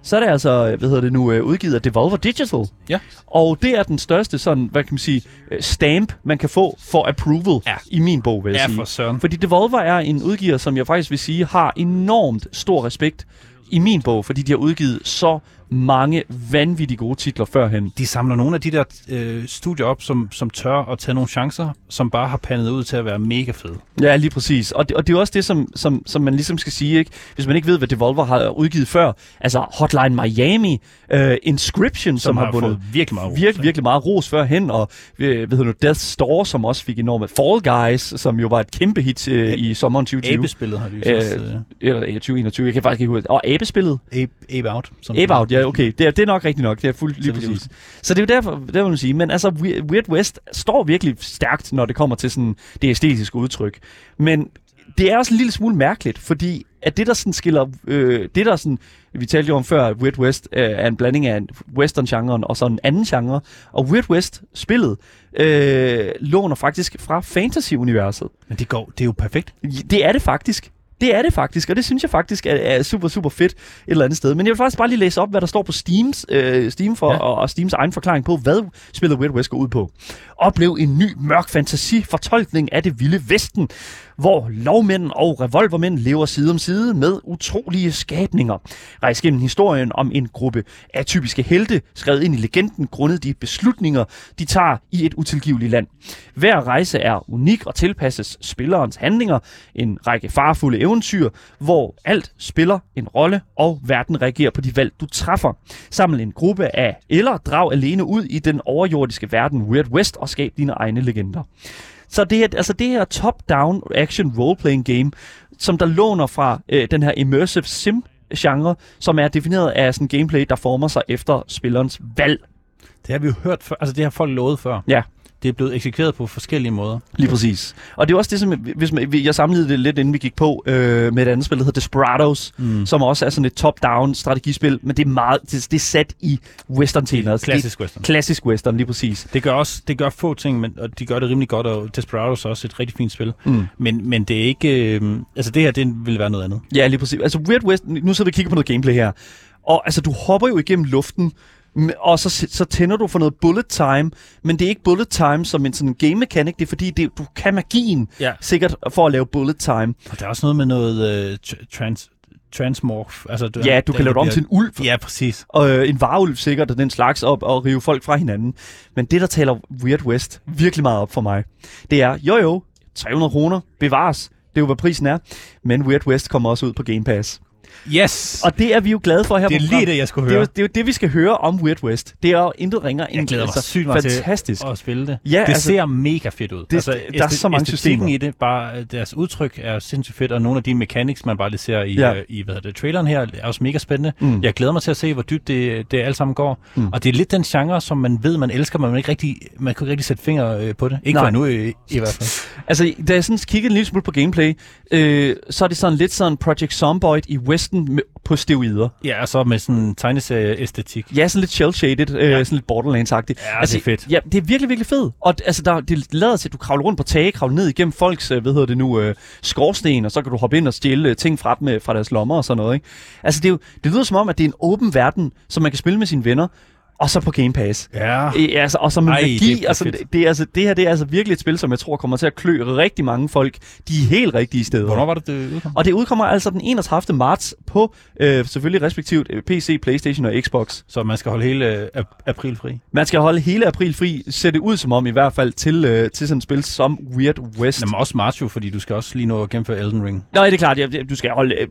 så er det altså, hvad hedder det nu, øh, udgivet af Devolver Digital. Ja. Og det er den største sådan, hvad kan man sige, øh, stamp, man kan få for approval Ja. i min bog, vil jeg Ja, sige. for søren. Fordi Devolver er en udgiver, som jeg faktisk vil sige, har enormt stor respekt i min bog, fordi de har udgivet så mange vanvittigt gode titler førhen. De samler nogle af de der øh, studier op, som, som tør at tage nogle chancer, som bare har pandet ud til at være mega fede. Ja, lige præcis. Og det, og det er også det, som, som, som man ligesom skal sige, ikke? hvis man ikke ved, hvad Devolver har udgivet før. Altså Hotline Miami, uh, Inscription, som, som har, har vundet virkelig meget ros, virkelig, virkelig meget ros førhen, og øh, hedder nu, Death Store, som også fik enormt Fall Guys, som jo var et kæmpe hit øh, i sommeren 2020. Abespillet har de jo Øh, også. Øh, eller ja, 2021, jeg kan faktisk ikke huske. Og Abespillet? Ape, Ape Out. Som Ape Out, ja, okay. Det er, det er nok rigtigt nok. Det er fuldt lige præcis. Så det er jo derfor, det vil man sige. Men altså, We- Weird West står virkelig stærkt, når det kommer til sådan det æstetiske udtryk. Men det er også en lille smule mærkeligt, fordi at det, der sådan skiller... Øh, det, der sådan... Vi talte jo om før, at Weird West øh, er en blanding af en western-genren og så en anden genre. Og Weird West-spillet øh, låner faktisk fra fantasy-universet. Men det, går, det er jo perfekt. Det er det faktisk. Det er det faktisk, og det synes jeg faktisk er, er super, super fedt et eller andet sted. Men jeg vil faktisk bare lige læse op, hvad der står på Steams, øh, Steam for, Ja. og, og Steams egen forklaring på, hvad spillet Weird West går ud på. Oplev en ny, mørk fantasi-fortolkning af det vilde vesten, hvor lovmænd og revolvermænd lever side om side med utrolige skabninger. Rejs gennem historien om en gruppe atypiske helte, skrevet ind i legenden grundet de beslutninger, de tager i et utilgiveligt land. Hver rejse er unik og tilpasses spillerens handlinger, en række farfulde eventyr, hvor alt spiller en rolle, og verden reagerer på de valg, du træffer. Samle en gruppe af, eller drag alene ud i den overjordiske verden Weird West og skab dine egne legender. Så det er altså det her top-down action role-playing game, som der låner fra øh, den her immersive sim genre, som er defineret af sådan gameplay, der former sig efter spillerens valg. Det har vi jo hørt før. Altså, det har folk lovet før. Ja. Det er blevet eksekveret på forskellige måder. Lige præcis. Og det er også det, som hvis man, jeg sammenlignede det lidt, inden vi gik på øh, med et andet spil, der hedder Desperados, mm. som også er sådan et top-down strategispil, men det er meget, det, det er sat i western temaet Altså, Klassisk western. Klassisk western, lige præcis. Det gør også det gør få ting, men, og de gør det rimelig godt, og Desperados er også et rigtig fint spil. Mm. Men, men det er ikke... Øh, altså, det her, det vil være noget andet. Ja, lige præcis. Altså Weird West, nu sidder vi og kigger på noget gameplay her. Og altså, du hopper jo igennem luften, og så, så tænder du for noget bullet time, men det er ikke bullet time som en sådan game mechanic, det er fordi, det, du kan magien Ja. sikkert for at lave bullet time. Og der er også noget med noget øh, tr- trans, transmorph. Altså, du, Ja, du kan lave det om til en ulv. Ja, præcis. og øh, en varulv sikkert, og den slags op og rive folk fra hinanden. Men det, der taler Weird West virkelig meget op for mig, det er, jo jo, 300 kroner, bevares. Det er jo, hvad prisen er. Men Weird West kommer også ud på Game Pass. Yes! Og det er vi jo glade for her Det er på lige programmet. det, jeg skulle Det er, jo, høre. det er jo det, vi skal høre om Weird West. Det er jo intet ringer end jeg glæder mig altså, sygt meget fantastisk. til at spille det. Ja, det altså- ser mega fedt ud. Altså, Det- der er så mange æstetikken systemer. i det, bare øh, deres udtryk er sindssygt fedt, og nogle af de mechanics, man bare lige ser i, Ja. ja. øh, i hvad hedder det, traileren her, er også mega spændende. Mm. Jeg glæder mig til at se, hvor dybt det, det alt sammen går. Mm. Og det er lidt den genre, som man ved, man elsker, men man, ikke rigtig, man kan ikke rigtig sætte fingre øh, på det. Ikke Nej. for nu i, i hvert fald. Altså, da jeg sådan kiggede en lille smule på gameplay, øh, så er det sådan lidt sådan Project Zomboid i Westen med, på steroider. Ja, og så med sådan en tegneserie-æstetik. Ja, sådan lidt shell-shaded, øh, Ja. sådan lidt Borderlands-agtigt. Ja, altså, det er fedt. Ja, det er virkelig, virkelig fedt. Og altså, der, det lader til, at du kravler rundt på tage, kravler ned igennem folks, øh, hvad hedder det nu, øh, skorsten, og så kan du hoppe ind og stjæle øh, ting fra dem øh, fra deres lommer og sådan noget, ikke? Altså, det, er jo, det lyder som om, at det er en åben verden, som man kan spille med sine venner. Og så på Game Pass. Ja. Øh, altså, og som en Ej, magi, det er altså, det, det, er altså, det her det er altså virkelig et spil, som jeg tror kommer til at klø rigtig mange folk de helt rigtige steder. Hvornår var det, det udkom? Og det udkommer altså den 31. marts på øh, selvfølgelig respektivt øh, PC, Playstation og Xbox. Så man skal holde hele øh, ap- april fri. Man skal holde hele april fri, ser det ud som om i hvert fald, til, øh, til sådan et spil som Weird West. Jamen også marts jo, fordi du skal også lige nå at gennemføre Elden Ring. Nej, det er klart, ja, du skal holde, øh,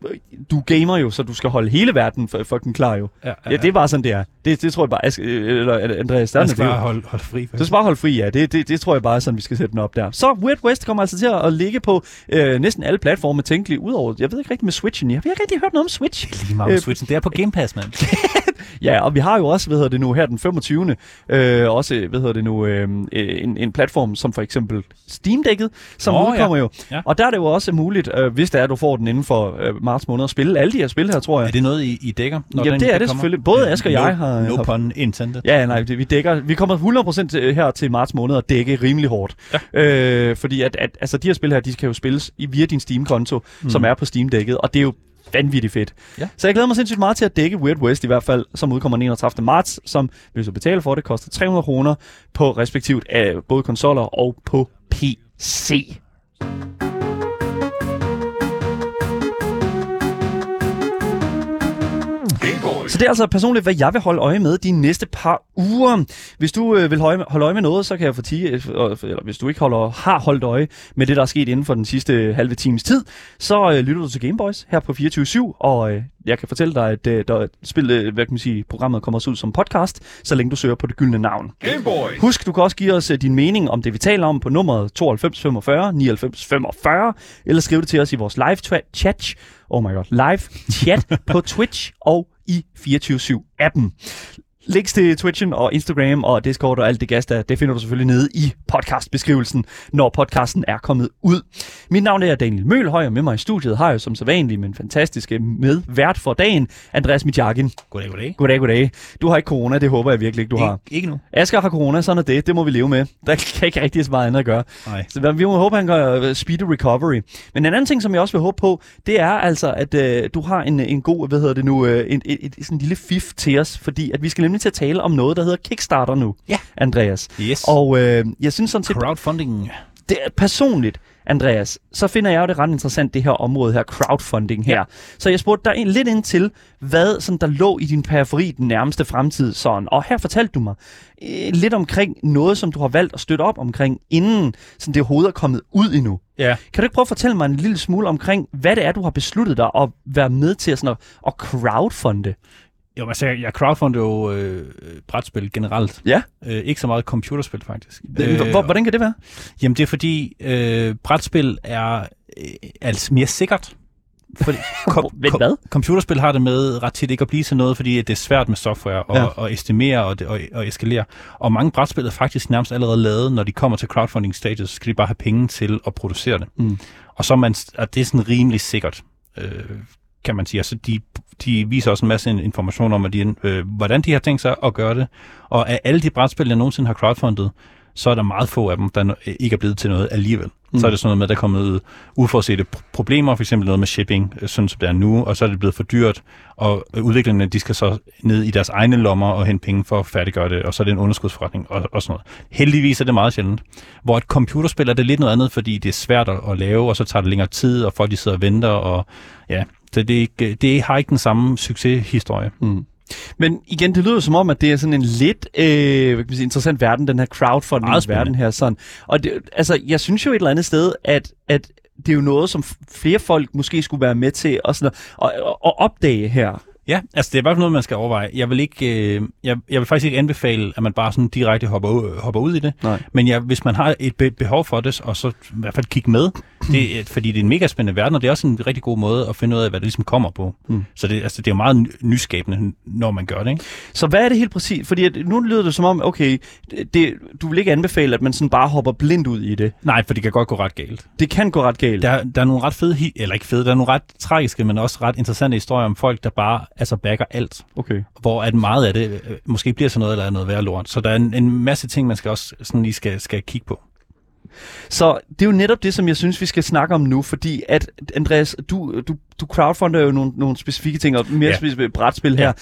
du gamer jo, så du skal holde hele verden for, fucking klar jo. Ja, Ja, det er bare sådan, det er. Det, det tror jeg bare, Ask, øh, eller Andreas, der er Man skal bare holde, holde fri. Du skal bare holde fri, ja. Det, det, det tror jeg bare er sådan, vi skal sætte den op der. Så Weird West kommer altså til at ligge på øh, næsten alle platforme tænkelige, udover, jeg ved ikke rigtig med Switchen. Jeg har ikke rigtig hørt noget om Switch. Lige meget med Øh, Switchen. Det er på Game Pass, mand. Ja, og vi har jo også, hvad hedder det nu, her den 25. Øh, også, hvad hedder det nu, øh, en, en platform som for eksempel Steam Deck'et, som oh, udkommer ja. jo. Ja. Og der er det jo også muligt, øh, hvis det er, at du får den inden for øh, marts måned, at spille alle de her spil her, tror jeg. Er det noget, I, I dækker? Når den det er det kommer? selvfølgelig. Både Asger og no, jeg har- No har- pun intended. Ja, nej, det, vi dækker, vi kommer 100% til, her til marts måned at dække rimelig hårdt. Ja. Øh, fordi at, at, altså, de her spil her, de kan jo spilles i, via din Steam-konto, mm. som er på Steam-dækket, og det er jo vanvittigt fedt. Ja. Så jeg glæder mig sindssygt meget til at dække Weird West i hvert fald, som udkommer den 31. marts, som hvis du betaler for det, koster 300 kroner på respektivt af både konsoller og på PC. Så det er altså personligt, hvad jeg vil holde øje med de næste par uger. Hvis du øh, vil holde, holde øje med noget, så kan jeg fortige, øh, eller hvis du ikke holder, har holdt øje med det, der er sket inden for den sidste halve times tid, så øh, lytter du til Gameboys her på 24 og øh, jeg kan fortælle dig, at øh, der er spil, øh, hvad kan man sige, programmet kommer også ud som podcast, så længe du søger på det gyldne navn. Gameboy! Husk, du kan også give os øh, din mening om det, vi taler om på nummeret 92 45 99 45, eller skrive det til os i vores live chat, oh my god, live chat på Twitch og i 24-7-appen. Links til Twitchen og Instagram og Discord og alt det gas der, det finder du selvfølgelig nede i podcastbeskrivelsen, når podcasten er kommet ud. Mit navn er Daniel Mølhøj, og med mig i studiet har jeg som sædvanlig min fantastiske medvært for dagen, Andreas Mitjakin. Goddag, goddag. Goddag, goddag. Du har ikke corona, det håber jeg virkelig ikke, du har. Ik- ikke nu. Asger har corona, sådan er det. Det må vi leve med. Der kan ikke rigtig så meget andet at gøre. Nej. Så vi må håbe, han gør øh, speedy recovery. Men en anden ting, som jeg også vil håbe på, det er altså, at øh, du har en, en god, hvad hedder det nu, øh, en, et, et, sådan en lille fif til os, fordi at vi skal nemlig til at tale om noget, der hedder Kickstarter nu, Ja. Andreas. Yes. Og øh, jeg synes sådan set, Crowdfunding. det er personligt, Andreas, så finder jeg jo det ret interessant, det her område her, crowdfunding her. Ja. Så jeg spurgte dig ind- lidt ind til, hvad sådan, der lå i din periferi den nærmeste fremtid. Sådan. Og her fortalte du mig øh, lidt omkring noget, som du har valgt at støtte op omkring, inden sådan, det overhovedet er kommet ud endnu. Ja. Kan du ikke prøve at fortælle mig en lille smule omkring, hvad det er, du har besluttet dig at være med til at, sådan, at, at crowdfunde? Jo, altså, jeg, jeg crowdfunder jo øh, brætspil generelt. Ja. Øh, ikke så meget computerspil, faktisk. Øh, Hvor, hvordan kan det være? Jamen, det er fordi, øh, brætspil er øh, altså mere sikkert. Fordi, kom, Vent, hvad? Computerspil har det med ret tit ikke at blive til noget, fordi det er svært med software og, Ja. at estimere og, og, og eskalere. Og mange brætspil er faktisk nærmest allerede lavet, når de kommer til crowdfunding stages, så skal de bare have penge til at producere det. Mm. Og så er, man, og det er sådan rimelig sikkert, øh, kan man sige. Altså, de, de viser også en masse information om, at de, øh, hvordan de har tænkt sig at gøre det. Og af alle de brætspil, jeg nogensinde har crowdfundet, så er der meget få af dem, der ikke er blevet til noget alligevel. Mm. Så er det sådan noget med, at der er kommet uforudsete pr- problemer, for eksempel noget med shipping, øh, sådan som det er nu, og så er det blevet for dyrt, og udviklerne, de skal så ned i deres egne lommer og hente penge for at færdiggøre det, og så er det en underskudsforretning og, og sådan noget. Heldigvis er det meget sjældent. Hvor et computerspil er det lidt noget andet, fordi det er svært at, at lave, og så tager det længere tid, og folk de sidder og venter, og ja, så det, er ikke, det har ikke den samme succeshistorie. Mm. Men igen, det lyder som om, at det er sådan en lidt øh, hvad kan man sige, interessant verden, den her crowdfunding-verden her. Sådan. Og det, altså, jeg synes jo et eller andet sted, at, at det er jo noget, som flere folk måske skulle være med til at, sådan, at, at, at opdage her. Ja, altså det er fald noget, man skal overveje. Jeg vil, ikke, øh, jeg, jeg vil faktisk ikke anbefale, at man bare sådan direkte hopper, ud- hopper ud i det. Nej. Men jeg, hvis man har et be- behov for det, og så i hvert fald kigge med, det, er- fordi det er en mega spændende verden, og det er også en rigtig god måde at finde ud af, hvad det ligesom kommer på. Mm. Så det, altså, det er jo meget ny- nyskabende, når man gør det. Ikke? Så hvad er det helt præcis? Fordi at, nu lyder det som om, okay, det, du vil ikke anbefale, at man sådan bare hopper blindt ud i det. Nej, for det kan godt gå ret galt. Det kan gå ret galt. Der, der er nogle ret fede, eller ikke fede, der er nogle ret tragiske, men også ret interessante historier om folk, der bare altså backer alt. Okay. hvor at meget af det øh, måske bliver sådan noget, eller er noget værre lort. Så der er en, en masse ting, man skal også sådan lige skal, skal kigge på. Så det er jo netop det, som jeg synes, vi skal snakke om nu, fordi at, Andreas, du, du, du crowdfunder jo nogle, nogle specifikke ting, og mere ja. Ja. specifikke brætspil her.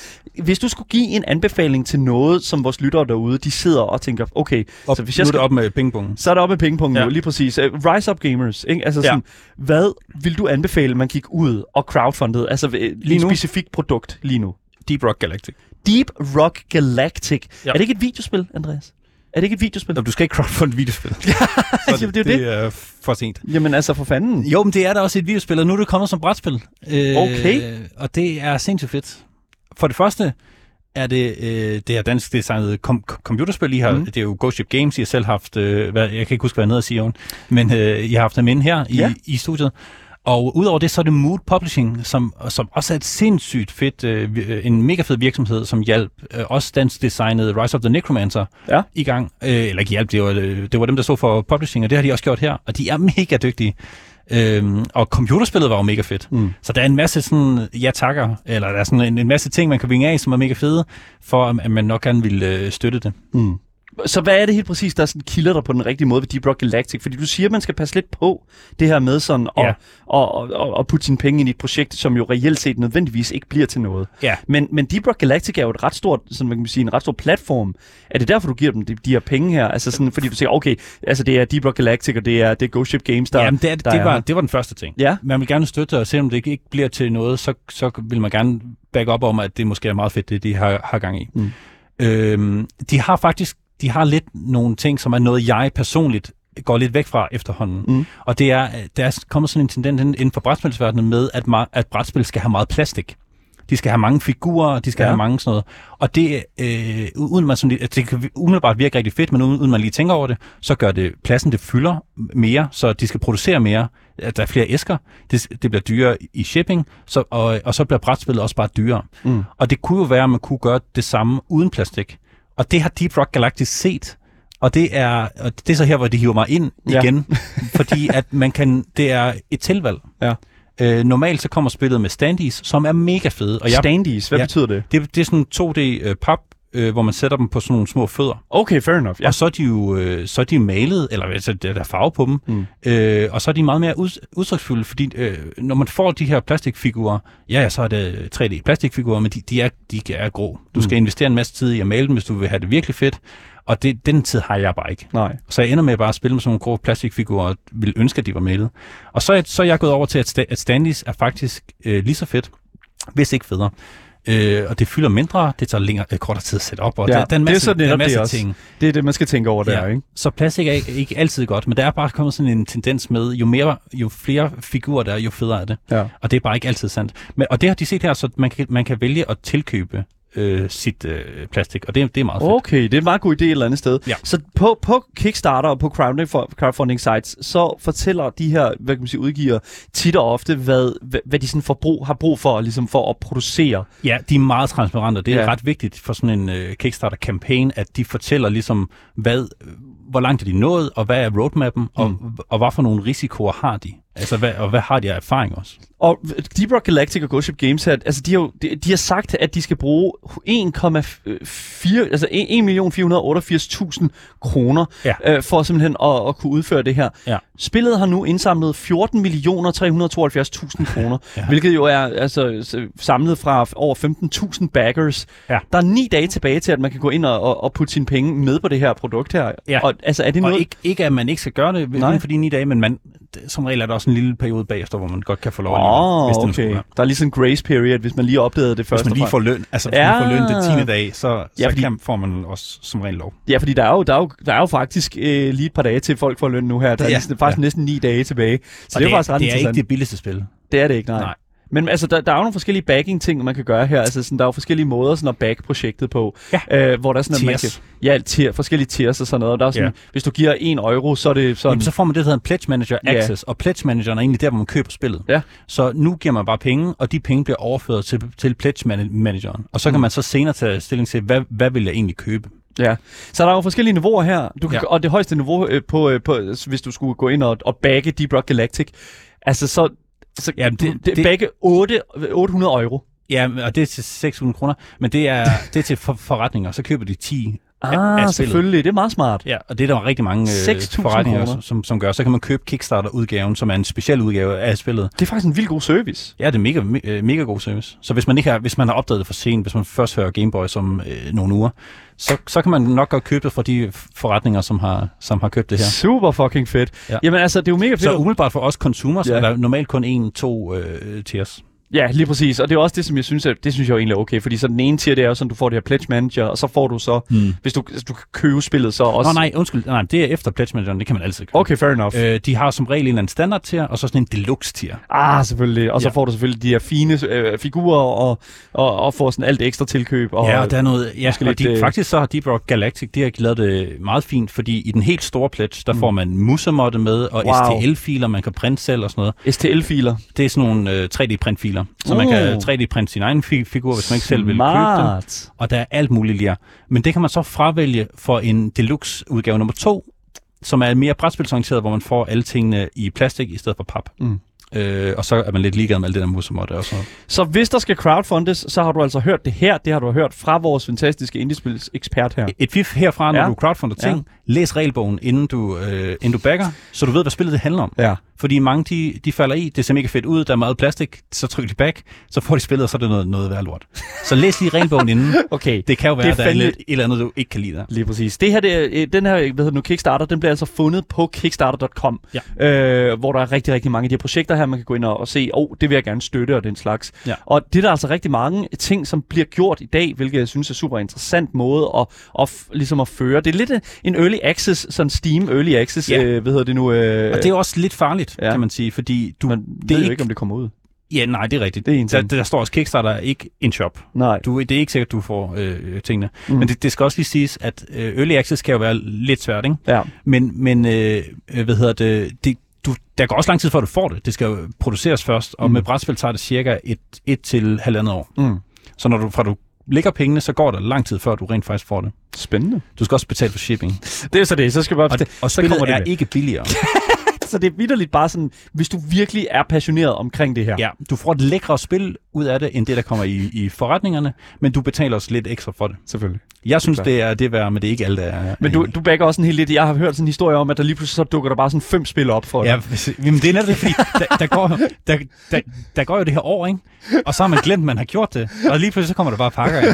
hvis du skulle give en anbefaling til noget, som vores lyttere derude, de sidder og tænker, okay, Op, så hvis nu jeg er skal det op med pingpongen. så er det oppe i pingpong ja. Ja. nu, lige præcis. Uh, Rise Up Gamers, ikke? Altså sådan, ja. hvad vil du anbefale, man gik ud og crowdfundede? Altså øh, lige et nu? specifikt produkt lige nu. Deep Rock Galactic. Deep Rock Galactic. Ja. Ja. Er det ikke et videospil, Andreas? Er det ikke et videospil? Nå, Du skal ikke crowdfund videospil. Så Jamen, det er jo det. det er for sent. Jamen altså, for fanden. Jo, men det er da også et videospil, og nu er det kommet som brætspil. Øh, Okay. Og det er sindssygt fedt. For det første er det øh, det her dansk designet kom- computerspil. I har, mm. Det er jo Ghost Ship Games, I har selv haft, øh, hvad, jeg kan ikke huske, hvad jeg nede at sige, men øh, I har haft dem inde her i, Ja. ja. i studiet. Og udover det, så er det Mood Publishing, som, som også er et sindssygt fedt, øh, øh, en mega fed virksomhed, som hjalp øh, også dansk designet Rise of the Necromancer Ja. i gang. Øh, eller ikke hjælp, det var, øh, det var dem, der stod for publishing, og det har de også gjort her. Og de er mega dygtige. Øhm, og computerspillet var jo mega fedt. Mm. Så der er en masse sådan, ja takker, eller der er sådan en, en masse ting, man kan vinge af, som er mega fede, for at, at man nok gerne vil øh, støtte det. Mm. Så hvad er det helt præcis, der sådan kilder dig på den rigtige måde ved Deep Rock Galactic? Fordi du siger, at man skal passe lidt på det her med sådan at, Ja. og, og, og, og putte sine penge ind i et projekt, som jo reelt set nødvendigvis ikke bliver til noget. Ja. Men, men Deep Rock Galactic er jo et ret stort, sådan man kan sige, en ret stor platform. Er det derfor, du giver dem de, de her penge her? Altså sådan, fordi du siger, okay, altså det er Deep Rock Galactic, og det er, det er Ghost Ship Games, der, Ja, Jamen, det, er, der det, er var, her. det var den første ting. Ja. Man vil gerne støtte, og selvom det ikke, ikke bliver til noget, så, så vil man gerne back op om, at det måske er meget fedt, det de har, har gang i. Mm. Øhm, de har faktisk de har lidt nogle ting, som er noget, jeg personligt går lidt væk fra efterhånden. Mm. Og det er, der er kommet sådan en tendens inden for brætspilsverdenen med, at, at brætspil skal have meget plastik. De skal have mange figurer, de skal Ja. have mange sådan noget. Og det, øh, uden man sådan, det kan umiddelbart virke rigtig fedt, men uden, uden man lige tænker over det, så gør det pladsen, det fylder mere, så de skal producere mere. Der er flere æsker, det, det bliver dyrere i shipping, så, og, og så bliver brætspillet også bare dyrere. Mm. Og det kunne jo være, at man kunne gøre det samme uden plastik. Og det har Deep Rock Galactic set. Og det er, og det er så her, hvor de hiver mig ind Ja. igen. fordi at man kan, det er et tilvalg. Ja. Øh, normalt så kommer spillet med standees, som er mega fede. Og jeg, Standees, hvad Ja. betyder det? det, det er sådan 2D øh, pap, øh, hvor man sætter dem på sådan nogle små fødder. Okay, fair enough. Ja. Og så er de jo øh, så er de malet, eller altså, der er farve på dem, Mm. øh, og så er de meget mere ud, udtryksfulde, fordi øh, når man får de her plastikfigurer, ja, ja, så er det 3D plastikfigurer, men de, de, er, de er grå. Du skal investere en masse tid i at male dem, hvis du vil have det virkelig fedt, og det, den tid har jeg bare ikke. Nej. Så jeg ender med bare at spille med sådan nogle grå plastikfigurer, og vil ønske, at de var malet. Og så er, så er jeg gået over til, at, sta- at Stanleys er faktisk øh, lige så fedt, hvis ikke federe. Øh, og det fylder mindre, det tager længere, øh, kortere tid at sætte op, og Ja, der, der er en det er masse, der masse det også. ting. Det er det, man skal tænke over der, ikke? Så plastik er ikke, ikke altid godt, men der er bare kommet sådan en tendens med, jo, mere, jo flere figurer der er, jo federe er det. Ja. Og det er bare ikke altid sandt. Men, og det har de set her, så man kan, man kan vælge at tilkøbe øh, sit øh, plastik, og det, det er meget fedt. Okay, det er en meget god idé et eller andet sted. Ja. Så på, på Kickstarter og på crowdfunding, for, crowdfunding sites, så fortæller de her hvad kan man sige, udgiver tit og ofte, hvad, hvad, hvad de sådan får brug, har brug for, ligesom for at producere. Ja, de er meget transparente, og det er Ja. ja. ret vigtigt for sådan en øh, Kickstarter-kampagne, at de fortæller ligesom, hvad, hvor langt er de nået, og hvad er roadmappen, mm. og, og hvad for nogle risikoer har de? Altså, hvad, og hvad har de af erfaring også? Og Deep Rock Galactic og Ghost Ship Games her, altså de har, jo, de, de har sagt, at de skal bruge 1,4, altså 1.488.000 kroner Ja. øh, for simpelthen at, at kunne udføre det her. Ja. Spillet har nu indsamlet 14.372.000 kroner, ja. Hvilket jo er altså, samlet fra over 15.000 backers. Ja. Der er ni dage tilbage til, at man kan gå ind og, og, og putte sine penge med på det her produkt her. Ja. Og, altså, er det Og noget... ikke, ikke, at man ikke skal gøre det inden for de ni dage, men man, det- som regel er der også en lille periode bagefter, hvor man godt kan få lov Åh, alligevel, hvis det okay. Der er lige sådan en grace period, hvis man lige opdagede det først. Hvis man lige får løn, altså hvis Ja. man får løn den 10. dag, så, Ja, så fordi- kan, får man også som regel lov. Ja, fordi der er jo, der er jo, der er jo faktisk øh, lige et par dage til folk får løn nu her. Der er Ja, næsten, faktisk ja. næsten ni dage tilbage. Så Og det, er faktisk ret det er ikke det billigste spil. Det er det ikke, nej. Nej. Men altså, der, der er jo nogle forskellige backing-ting, man kan gøre her. Altså, sådan, der er jo forskellige måder sådan at back projektet på. Ja. Øh, hvor der er sådan, at man kan, Tiers. ja, tier, forskellige tiers og sådan noget. Og Der er sådan, Ja. Hvis du giver 1 euro, så er det sådan... Jamen, så får man det, der hedder en Pledge Manager Ja. Access, og Pledge Manageren er egentlig der, hvor man køber spillet. Ja. Så nu giver man bare penge, og de penge bliver overført til, til Pledge Man- Manageren. Og så kan Mm. man så senere tage stilling til, hvad, hvad vil jeg egentlig købe? Ja, så der er jo forskellige niveauer her, du kan, ja. Ja. og det højeste niveau øh, på, øh, på, hvis du skulle gå ind og, og bagge Deep Rock Galactic, altså så, så ja, Jamen, det, det- det, bagge 8, 800 euro. Ja, og det er til 600 kroner, men det er, det er til for, forretninger. Så køber de 10 Ah, spillet. selvfølgelig. Det er meget smart. Ja, og det er der rigtig mange øh, 6.000 forretninger, som, som gør. Så kan man købe Kickstarter-udgaven, som er en speciel udgave af spillet. Det er faktisk en vild god service. Ja, det er mega, me- øh, mega god service. Så hvis man ikke har, hvis man har opdaget det for sent, hvis man først hører Gameboy som øh, nogle uger, så, så kan man nok godt købe det fra de forretninger, som har, som har købt det her. Super fucking fedt. Ja. Jamen altså, det er jo mega fedt. Så umiddelbart for os consumers ja. er der normalt kun en, to øh, tiers. Ja, lige præcis. Og det er også det, som jeg synes, er, det synes jeg jo egentlig er okay. Fordi så den ene tier, det er jo sådan, du får det her Pledge Manager, og så får du så, Mm. hvis du, hvis du kan købe spillet, så også... Nå nej, undskyld, nej, det er efter Pledge Manageren, det kan man altid købe. Okay, fair enough. Øh, de har som regel en eller anden standard tier, og så sådan en deluxe tier. Ah, selvfølgelig. Og så Ja. får du selvfølgelig de her fine øh, figurer, og, og, og får sådan alt ekstra tilkøb. Og, ja, og der er noget, ja, og lidt, de, øh, faktisk så har Deep Rock Galactic, de har lavet det meget fint, fordi i den helt store pledge, der mm. får man musemotte med, og Wow. STL-filer, man kan printe selv og sådan noget. STL-filer. Det er sådan nogle øh, 3D-printfiler, så man Uh. kan 3D-printe sin egen fi- figur, hvis man ikke selv vil købe. Smart. Og der er alt muligt lige. Men det kan man så fravælge for en deluxe-udgave nummer to, som er mere brætspilsorienteret, hvor man får alle tingene i plastik i stedet for pap. Mm. Øh, og så er man lidt ligeglad med alt det der musemotte og sådan noget. Så hvis der skal crowdfundes, så har du altså hørt det her. Det har du hørt fra vores fantastiske indiespils ekspert her. Et fif herfra, når ja. du crowdfunder ting, ja. læs regelbogen, inden du, øh, inden du backer, så du ved, hvad spillet det handler om. Ja. Fordi mange, de, de falder i, det ser mega fedt ud, der er meget plastik, så trykker de back, så får de spillet, og så er det noget, noget værd lort. Så læs lige regelbogen inden. Okay. Det kan jo være, Det er at der er fandme- lidt, et eller andet, du ikke kan lide der. Lige præcis. Det her, det, øh, den her hvad hedder nu, Kickstarter, den bliver altså fundet på kickstarter.com, Ja. øh, hvor der er rigtig, rigtig mange af de her projekter her, man kan gå ind og, og se, åh, oh, det vil jeg gerne støtte og den slags. Ja. Og det er der altså rigtig mange ting, som bliver gjort i dag, hvilket jeg synes er super interessant måde at, at, ligesom at føre. Det er lidt en early access, sådan Steam early access, Ja. øh, hvad hedder det nu? Øh, Og det er også lidt farligt, Ja. ja. kan man sige, fordi du, man det ved er jo ikke, ikke, om det kommer ud. Ja, nej, det er rigtigt. Det er en der, ting. der står også Kickstarter er ikke en shop. Nej. Du, det er ikke sikkert, du får øh, tingene. Mm. Men det, det skal også lige siges, at øh, early access kan jo være lidt svært, ikke? Ja. Men, men øh, øh, hvad hedder det, det du, der går også lang tid før du får det. Det skal jo produceres først, og Mm. med brætspil tager det cirka et, et til halvandet år. Mm. Så når du, fra du lægger pengene, så går der lang tid før du rent faktisk får det. Spændende. Du skal også betale for shipping. Det er så det. Så skal bare... Og, og så kommer det er med. ikke billigere. Så det er vidderligt bare sådan, hvis du virkelig er passioneret omkring det her. ja, du får et lækre spil ud af det, end det, der kommer i, i forretningerne, men du betaler også lidt ekstra for det. Selvfølgelig. Jeg synes, det er det værd, men det er ikke alt, der er. Men du, du backer også en helt lidt. Jeg har hørt sådan en historie om, at der lige pludselig så dukker der bare sådan fem spil op for dig. Ja, jamen det er netop det, fordi der, der, går, der, der, der går jo det her år, ikke? Og så har man glemt, at man har gjort det. Og lige pludselig så kommer der bare pakker ind.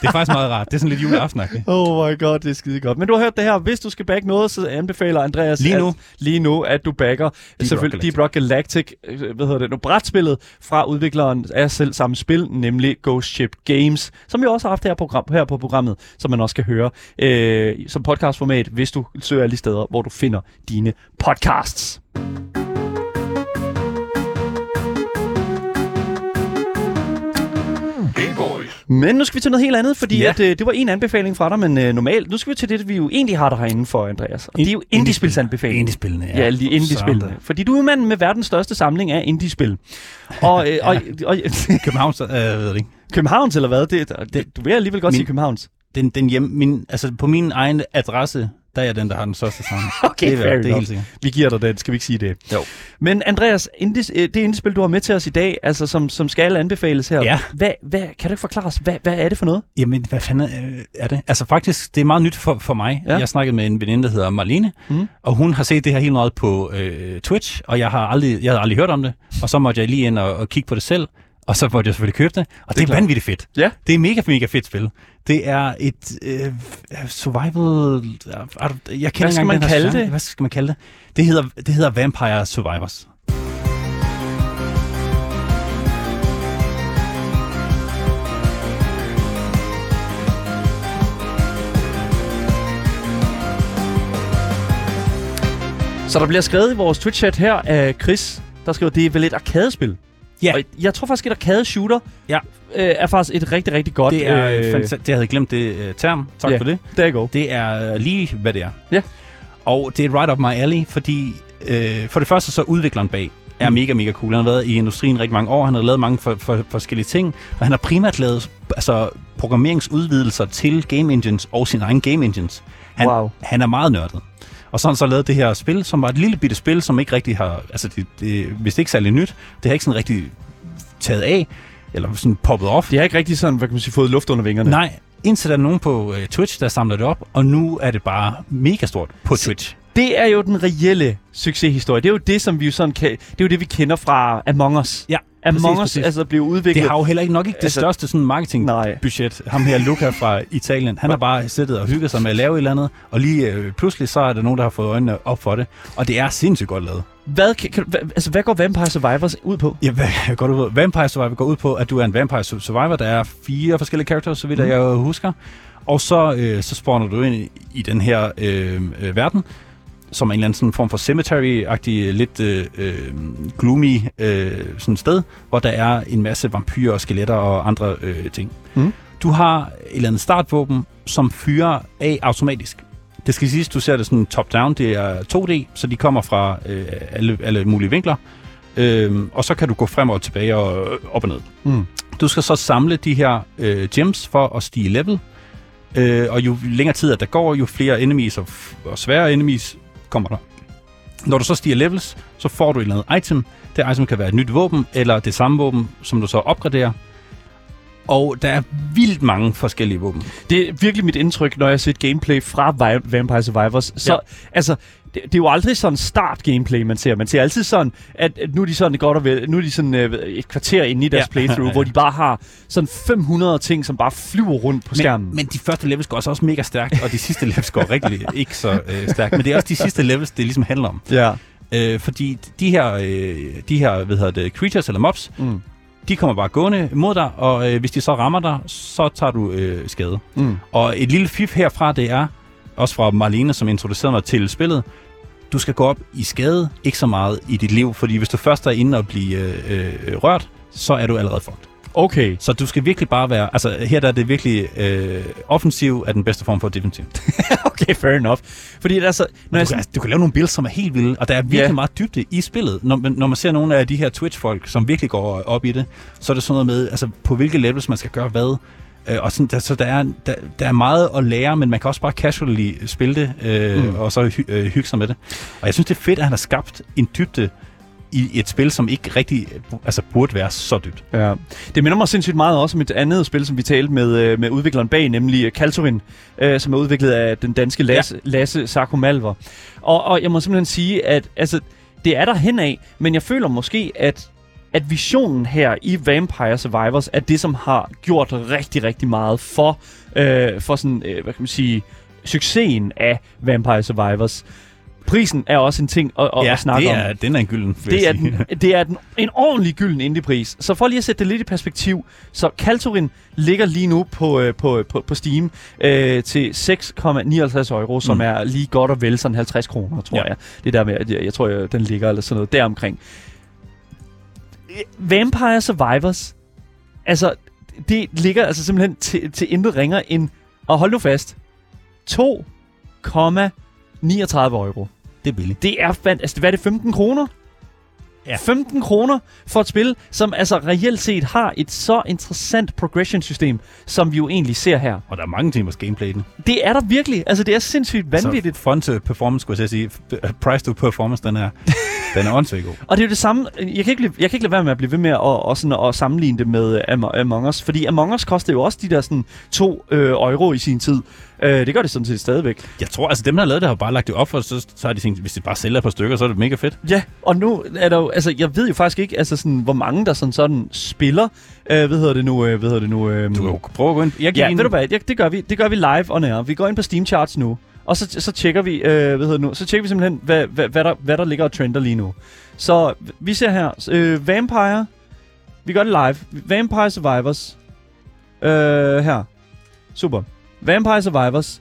Det er faktisk meget rart. Det er sådan lidt juleaftenagtigt. Oh my god, det er skide godt. Men du har hørt det her. Hvis du skal back noget, så anbefaler Andreas Lige nu. At, lige nu, at du backer Deep selvfølgelig Rock Deep Rock Galactic, øh, hvad hedder det nu, brætspillet fra udvikleren af selv samme spil, nemlig Ghost Ship Games, som vi også har haft her, program, her på programmet, som man også kan høre øh, som podcastformat, hvis du søger alle de steder, hvor du finder dine podcasts. Men nu skal vi til noget helt andet, fordi ja. Ja. at, øh, det var en anbefaling fra dig, men øh, normalt, nu skal vi til det, vi jo egentlig har der herinde for, Andreas. Og det er jo indiespilsanbefalinger. Indiespillene, Ja, lige indiespillene. Fordi du er manden med verdens største samling af indiespil. Og, øh, og, og Københavns, øh, ved det ikke. Københavns eller hvad? Det, det, du vil alligevel godt Min- sige Københavns. Den, den hjem, min, altså på min egen adresse, der er jeg den, der har den største samling. Okay, det er, fair det er helt sikkert. Vi giver dig den, skal vi ikke sige det? Jo. Men Andreas, indies, øh, det indiespil, du har med til os i dag, altså som, som skal anbefales her. Ja. Hvad, hvad, kan du ikke forklare os, hvad, hvad er det for noget? Jamen, hvad fanden øh, er det? Altså faktisk, det er meget nyt for, for mig. Ja. Jeg snakkede med en veninde, der hedder Marlene, mm. og hun har set det her helt meget på øh, Twitch, og jeg har aldrig, jeg havde aldrig hørt om det, og så måtte jeg lige ind og, og kigge på det selv, og så måtte jeg selvfølgelig købe det, og det, det er klart. vanvittigt fedt. Ja. Det er mega, mega fedt spil. Det er et øh, survival... Jeg kender Hvad skal man kalde genre. det? Hvad skal man kalde det? Det hedder, det hedder Vampire Survivors. Så der bliver skrevet i vores Twitch-chat her af Chris, der skriver, det er vel et arkadespil. Ja. Og jeg tror faktisk, et arcade-shooter Ja. øh, er faktisk et rigtig, rigtig godt... Det er, øh, øh, fanta- det havde jeg glemt det øh, term. Tak Ja. for det. Der go. Det er lige, hvad det er. Ja. Og det er right up my alley, fordi øh, for det første så udvikleren bag er Mm. mega, mega cool. Han har været i industrien rigtig mange år. Han har lavet mange for, for, forskellige ting. Og han har primært lavet altså, programmeringsudvidelser til game engines og sin egen game engines. Han, Wow. han er meget nørdet. Og så har han så lavet det her spil, som var et lille bitte spil, som ikke rigtig har... Altså, det, det, hvis det ikke er særlig nyt, det har ikke sådan rigtig taget af, eller sådan poppet off. Det har ikke rigtig sådan, hvad kan man sige, fået luft under vingerne. Nej, Indtil der er nogen på øh, Twitch, der samler det op, og nu er det bare mega stort på Twitch. Det er jo den reelle succeshistorie. Det er jo det, som vi jo sådan kan... Det er jo det, vi kender fra Among Us. Ja, Among præcis, Us præcis. altså blev udviklet... Det har jo heller ikke nok ikke det Altså, største sådan marketingbudget. Ham her, Luca fra Italien, han har bare siddet og hygget sig med at lave et eller andet, og lige øh, pludselig så er der nogen, der har fået øjnene op for det. Og det er sindssygt godt lavet. Hvad, kan, kan, altså, hvad går Vampire Survivors ud på? Ja, hvad går du ud? Vampire Survivor går ud på, at du er en Vampire Survivor. Der er fire forskellige characters, så vidt mm. jeg husker. Og så, øh, så spawner du ind i, i den her øh, øh, verden, som er en eller anden sådan form for cemetery-agtig, lidt øh, øh, gloomy øh, sådan sted, hvor der er en masse vampyrer og skeletter og andre øh, ting. Mm. Du har et eller andet startvåben, som fyrer af automatisk. Det skal siges, du ser det sådan top-down, det er 2D, så de kommer fra øh, alle, alle mulige vinkler. Øhm, og så kan du gå frem og tilbage og øh, op og ned. Mm. Du skal så samle de her øh, gems for at stige level. Øh, og jo længere tid at der går, jo flere enemies og, og svære enemies kommer der. Når du så stiger levels, så får du et eller andet item. Det item kan være et nyt våben, eller det samme våben, som du så opgraderer. Og der er vildt mange forskellige våben. Det er virkelig mit indtryk, når jeg har set gameplay fra Vi- Vampire Survivors. Så, ja. altså, det, det er jo aldrig sådan start-gameplay, man ser. Man ser altid sådan, at, at nu er de sådan godt og vel, nu er de sådan øh, et kvarter inde i deres Ja. playthrough, Ja, ja. hvor de bare har sådan 500 ting, som bare flyver rundt på skærmen. Men, men de første levels går også, også mega stærkt, og de sidste levels går rigtig ikke så øh, stærkt. Men det er også de sidste levels, det ligesom handler om. ja. Øh, fordi de her, øh, de her hvad hedder det, creatures eller mobs, Mm. De kommer bare gående mod dig, og øh, hvis de så rammer dig, så tager du øh, skade. Mm. Og et lille fif herfra, det er, også fra Marlene, som introducerede mig til spillet, du skal gå op i skade, ikke så meget i dit liv, fordi hvis du først er inde og blive øh, øh, rørt, så er du allerede fucked. Okay. Så du skal virkelig bare være, altså her der er det virkelig, øh, offensiv er den bedste form for defensiv. okay, fair enough. Fordi altså, når jeg Du kan, du kan lave nogle builds, som er helt vilde, og der er virkelig Ja. meget dybde i spillet. Når, man- når man ser nogle af de her Twitch-folk, som virkelig går op i det, så er det sådan noget med, altså på hvilke levels man skal gøre hvad. Øh, og sådan, der, så der er, der, der er meget at lære, men man kan også bare casually spille det, øh, mm. og så hy, øh, hygge sig med det. Og jeg synes, det er fedt, at han har skabt en dybde i et spil, som ikke rigtig altså, burde være så dybt. Ja. Det minder mig sindssygt meget også om et andet spil, som vi talte med, øh, med udvikleren bag, nemlig øh, Kaltorin, øh, som er udviklet af den danske Lasse, ja. Lasse Sarko Malver. Og, og jeg må simpelthen sige, at altså, det er der hen af, men jeg føler måske, at at visionen her i Vampire Survivors er det, som har gjort rigtig, rigtig meget for, øh, for sådan, øh, hvad kan man sige, succesen af Vampire Survivors. Prisen er også en ting at, at, at snakke det om. er, den er en gylden, Det er, den, det er den, en ordentlig gylden indiepris. Så for lige at sætte det lidt i perspektiv, så Kaltorin ligger lige nu på, øh, på, på, på Steam øh, til 6,59 euro, som Mm. er lige godt og vel sådan 50 kroner, tror Ja. jeg. Det er der med, jeg, jeg tror, jeg, den ligger eller sådan noget deromkring. Vampire Survivors, altså, det ligger altså simpelthen til, til intet ringer end, og hold nu fast, 2,39 euro. Det er billigt. Det er fandt, altså, hvad er det, 15 kroner? Ja. 15 kroner for et spil, som altså reelt set har et så interessant progression-system, som vi jo egentlig ser her. Og der er mange timers gameplay i den. Det er der virkelig. Altså, det er sindssygt vanvittigt. Så fun to performance, skulle jeg sige. Price to performance, den er, den er åndssvagt god. Og det er jo det samme. Jeg kan ikke, jeg kan ikke lade være med at blive ved med at, og sådan, at sammenligne det med Am- Among Us. Fordi Among Us koster jo også de der sådan, to øh, euro i sin tid. Øh, det gør det sådan set stadigvæk. Jeg tror, altså dem, der har lavet det, har bare lagt det op for, så, så har de tænkt, hvis de bare sælger et par stykker, så er det mega fedt. Ja, og nu er der jo, altså jeg ved jo faktisk ikke, altså sådan, hvor mange der sådan, sådan spiller, øh, hvad hedder det nu, øh, hvad hedder det nu, øh, Du kan jo prøve at gå ind. Jeg Ja, ind, ved du hvad, det, det gør vi, det gør vi live on air. Vi går ind på Steam Charts nu, og så, så tjekker vi, øh, hvad hedder det nu, så tjekker vi simpelthen, hvad, hvad, hvad, der, hvad der ligger og trender lige nu. Så vi ser her, øh, Vampire, vi gør det live, Vampire Survivors, øh, her, super, Vampire Survivors,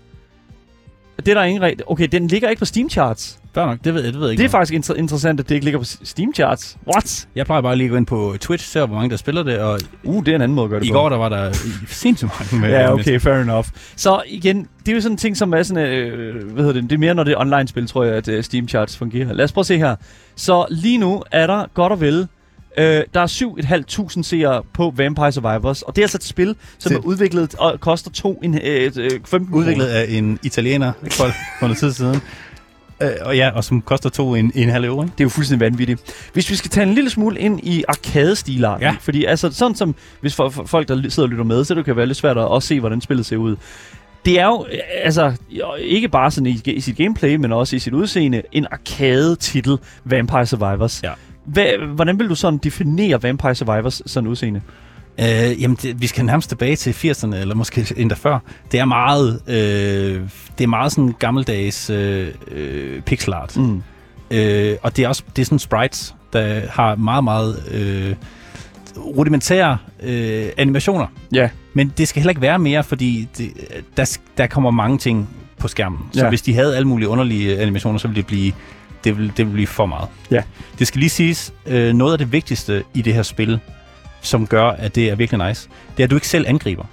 det er der ingen regel. Okay, den ligger ikke på Steam Charts. Fair nok, det ved jeg, det ved jeg ikke. Det er faktisk inter- interessant, at det ikke ligger på Steam Charts. What? Jeg plejer bare lige at gå ind på Twitch, se hvor mange der spiller det, og Uh, det er en anden måde at gøre det i på. går der var der sindssygt mange med. Ja, okay, fair enough. Så igen, det er jo sådan en ting, som er sådan, øh, hvad hedder det, det er mere, når det er online-spil, tror jeg, at uh, Steam Charts fungerer. Lad os prøve at se her. Så lige nu er der godt og vel, øh, der er 7.500 seere på Vampire Survivors, og det er altså et spil, som Se. er udviklet og koster to, en, øh, øh, 15 Udviklet af en italiener for, for noget tid siden. Øh, og ja, og som koster to en, en halv euro, ikke? Det er jo fuldstændig vanvittigt. Hvis vi skal tage en lille smule ind i arcade-stilarten, Ja. fordi altså sådan som, hvis for, for folk, der sidder og lytter med, så det kan være lidt svært at også se, hvordan spillet ser ud. Det er jo, øh, altså, ikke bare sådan i, i sit gameplay, men også i sit udseende, en arcade-titel, Vampire Survivors. Ja. Hvad, hvordan vil du sådan definere Vampire Survivors sådan udseende? Øh, jamen, det, vi skal nærmest tilbage til 80'erne, eller måske endda før. Det er meget, øh, det er meget sådan gammeldags øh, øh, pixel art. Mm. Øh, og det er også det er sådan sprites, der har meget, meget øh, rudimentære øh, animationer. Ja. Men det skal heller ikke være mere, fordi det, der, der kommer mange ting på skærmen. Så Ja. hvis de havde alle mulige underlige animationer, så ville det blive, det ville, det ville blive for meget. Ja. Det skal lige siges, øh, noget af det vigtigste i det her spil, som gør, at det er virkelig nice, det er, at du ikke selv angriber.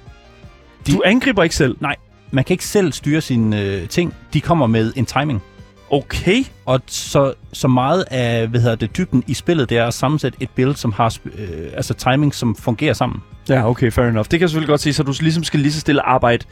De... Du angriber ikke selv? Nej, man kan ikke selv styre sine øh, ting. De kommer med en timing. Okay. Og så, så meget af hvad hedder det, dybden i spillet, det er at sammensætte et build, som har øh, altså timing, som fungerer sammen. Ja, okay, fair enough. Det kan jeg selvfølgelig godt se, så du ligesom skal lige så stille arbejde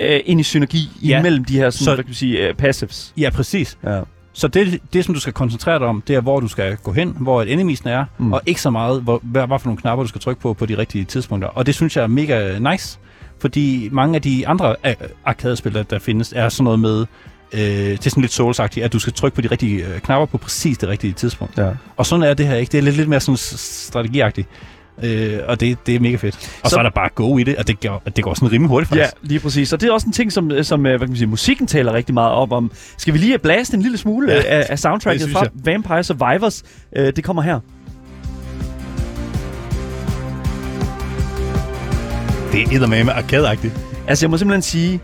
øh, ind i synergi Ja. imellem de her sådan, Så- hvad kan vi sige, øh, passives. Ja, præcis. Ja. Så det, det, som du skal koncentrere dig om, det er, hvor du skal gå hen, hvor et enemisen er, Mm. og ikke så meget, hvor, hvad, hvad for nogle knapper, du skal trykke på på de rigtige tidspunkter. Og det synes jeg er mega nice, fordi mange af de andre arcade-spil, der, findes, er sådan noget med, øh, det er sådan lidt souls at du skal trykke på de rigtige øh, knapper på præcis det rigtige tidspunkt. Ja. Og sådan er det her ikke. Det er lidt, lidt mere sådan strategiagtigt. Øh, og det, det er mega fedt. Og så, Så- er der bare go i det, og det går, det går sådan rimelig hurtigt Ja, faktisk. lige præcis. Og det er også en ting, som, som øh, hvad kan man sige, musikken taler rigtig meget op om. Skal vi lige blaste en lille smule Ja, ja, af, af soundtracket fra jeg. Vampire Survivors? Øh, det kommer her. Det er eddermame arcade-agtigt. Altså, jeg må simpelthen sige,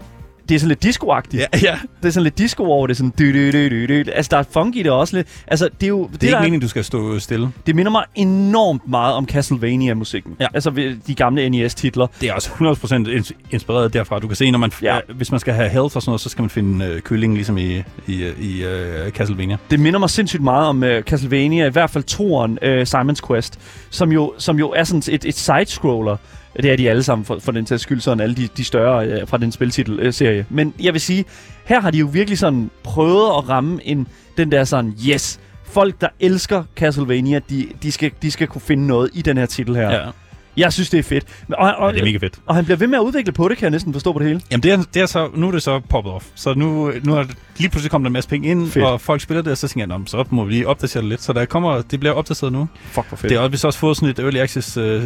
det er sådan lidt disco-agtigt. Ja, ja. Det er sådan lidt disco over det, sådan dy, dy, dy, dy, dy. Altså, der er funk i det også lidt. Altså, det er jo... Det er der, ikke meningen, du skal stå stille. det minder mig enormt meget om Castlevania-musikken. Ja. Altså, de gamle NES-titler. Det er også 100% ins- inspireret derfra. Du kan se, når man, Ja. ja. hvis man skal have health og sådan noget, så skal man finde øh, kylling, ligesom i, i, i øh, Castlevania. Det minder mig sindssygt meget om uh, Castlevania, i hvert fald toeren, uh, Simon's Quest, som jo, som jo er sådan et, et side-scroller. Det er de alle sammen, for, for den sags skyld, sådan alle de, de større øh, fra den spiltitel-serie. Øh, Men jeg vil sige, her har de jo virkelig sådan prøvet at ramme en, den der sådan, yes, folk, der elsker Castlevania, de, de, skal, de skal kunne finde noget i den her titel her. Ja. Jeg synes, det er fedt. Og, og, ja, det er mega fedt. og han bliver ved med at udvikle på det, kan jeg næsten forstå på det hele. Jamen, det er, det er så, nu er det så poppet off. Så nu, nu er det, lige pludselig kommet der en masse penge ind, Fedt. og folk spiller det, og så tænker jeg, "Nå, men så må vi lige opdatere det lidt. Så der kommer, det bliver opdateret nu. Fuck, hvor fedt. Det er også, vi har også fået sådan et early access uh, uh,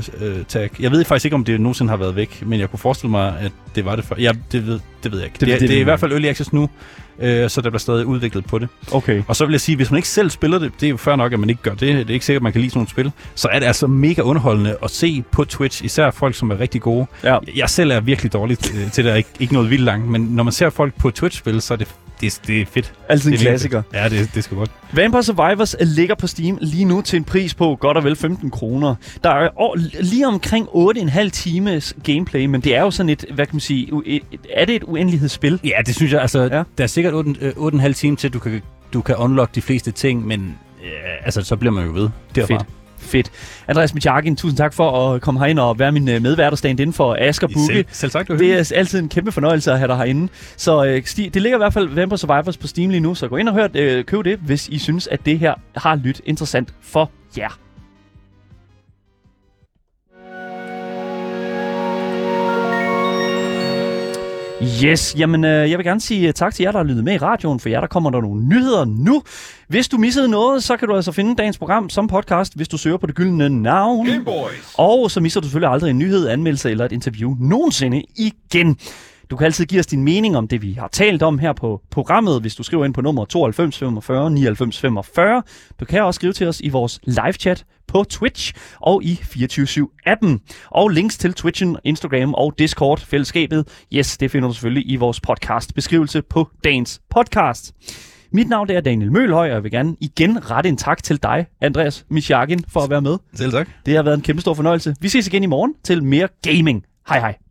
tag. Jeg ved faktisk ikke, om det nogensinde har været væk, men jeg kunne forestille mig, at det var det før. Ja, det ved, det ved jeg ikke. Det- Det, det, det det, er i hvert fald early access nu, øh, så der bliver stadig udviklet på det. Okay. Og så vil jeg sige, hvis man ikke selv spiller det, det er jo fair nok, at man ikke gør det. Det er ikke sikkert, at man kan lide sådan nogle spil. Så er det altså mega underholdende at se på Twitch, især folk, som er rigtig gode. Ja. Jeg selv er virkelig dårlig til, til det, ikke, ikke noget vildt langt, men når man ser folk på Twitch spille, så er det, det, det er fedt. Altid en er klassiker. fedt. Ja, det, det skal godt. Vampire Survivors ligger på Steam lige nu til en pris på godt og vel 15 kroner. Der er år- lige omkring 8,5 times gameplay, men det er jo sådan et, hvad kan man sige, et, er det et uendelighedsspil? Ja, det synes jeg. Altså, Ja. der er sikkert 8, øh, 8,5 timer til, du kan, du kan unlock de fleste ting, men øh, altså, så bliver man jo ved derfra. Fedt. Fedt. Andreas Michakin, tusind tak for at komme herind og være min øh, medvært og stand inden for Asger Bukke. Selv, selv sagt, det, er altid en kæmpe fornøjelse at have dig herinde. Så øh, det ligger i hvert fald Vampire Survivors på Steam lige nu, så gå ind og hør, øh, køb det, hvis I synes, at det her har lyttet interessant for jer. Yes, jamen øh, jeg vil gerne sige øh, tak til jer, der har lyttet med i radioen. For jer, der kommer der nogle nyheder nu. Hvis du missede noget, så kan du altså finde dagens program som podcast, hvis du søger på det gyldne navn. Gameboys! Og så misser du selvfølgelig aldrig en nyhed, anmeldelse eller et interview nogensinde igen. Du kan altid give os din mening om det, vi har talt om her på programmet, hvis du skriver ind på nummer 92 45 99 45. Du kan også skrive til os i vores live-chat på Twitch og i 24-7-appen. Og links til Twitchen, Instagram og Discord-fællesskabet, yes, det finder du selvfølgelig i vores podcast-beskrivelse på dagens podcast. Mit navn er Daniel Mølhøj, og jeg vil gerne igen rette en tak til dig, Andreas Michakin, for at være med. Selv tak. Det har været en kæmpe stor fornøjelse. Vi ses igen i morgen til mere gaming. Hej hej.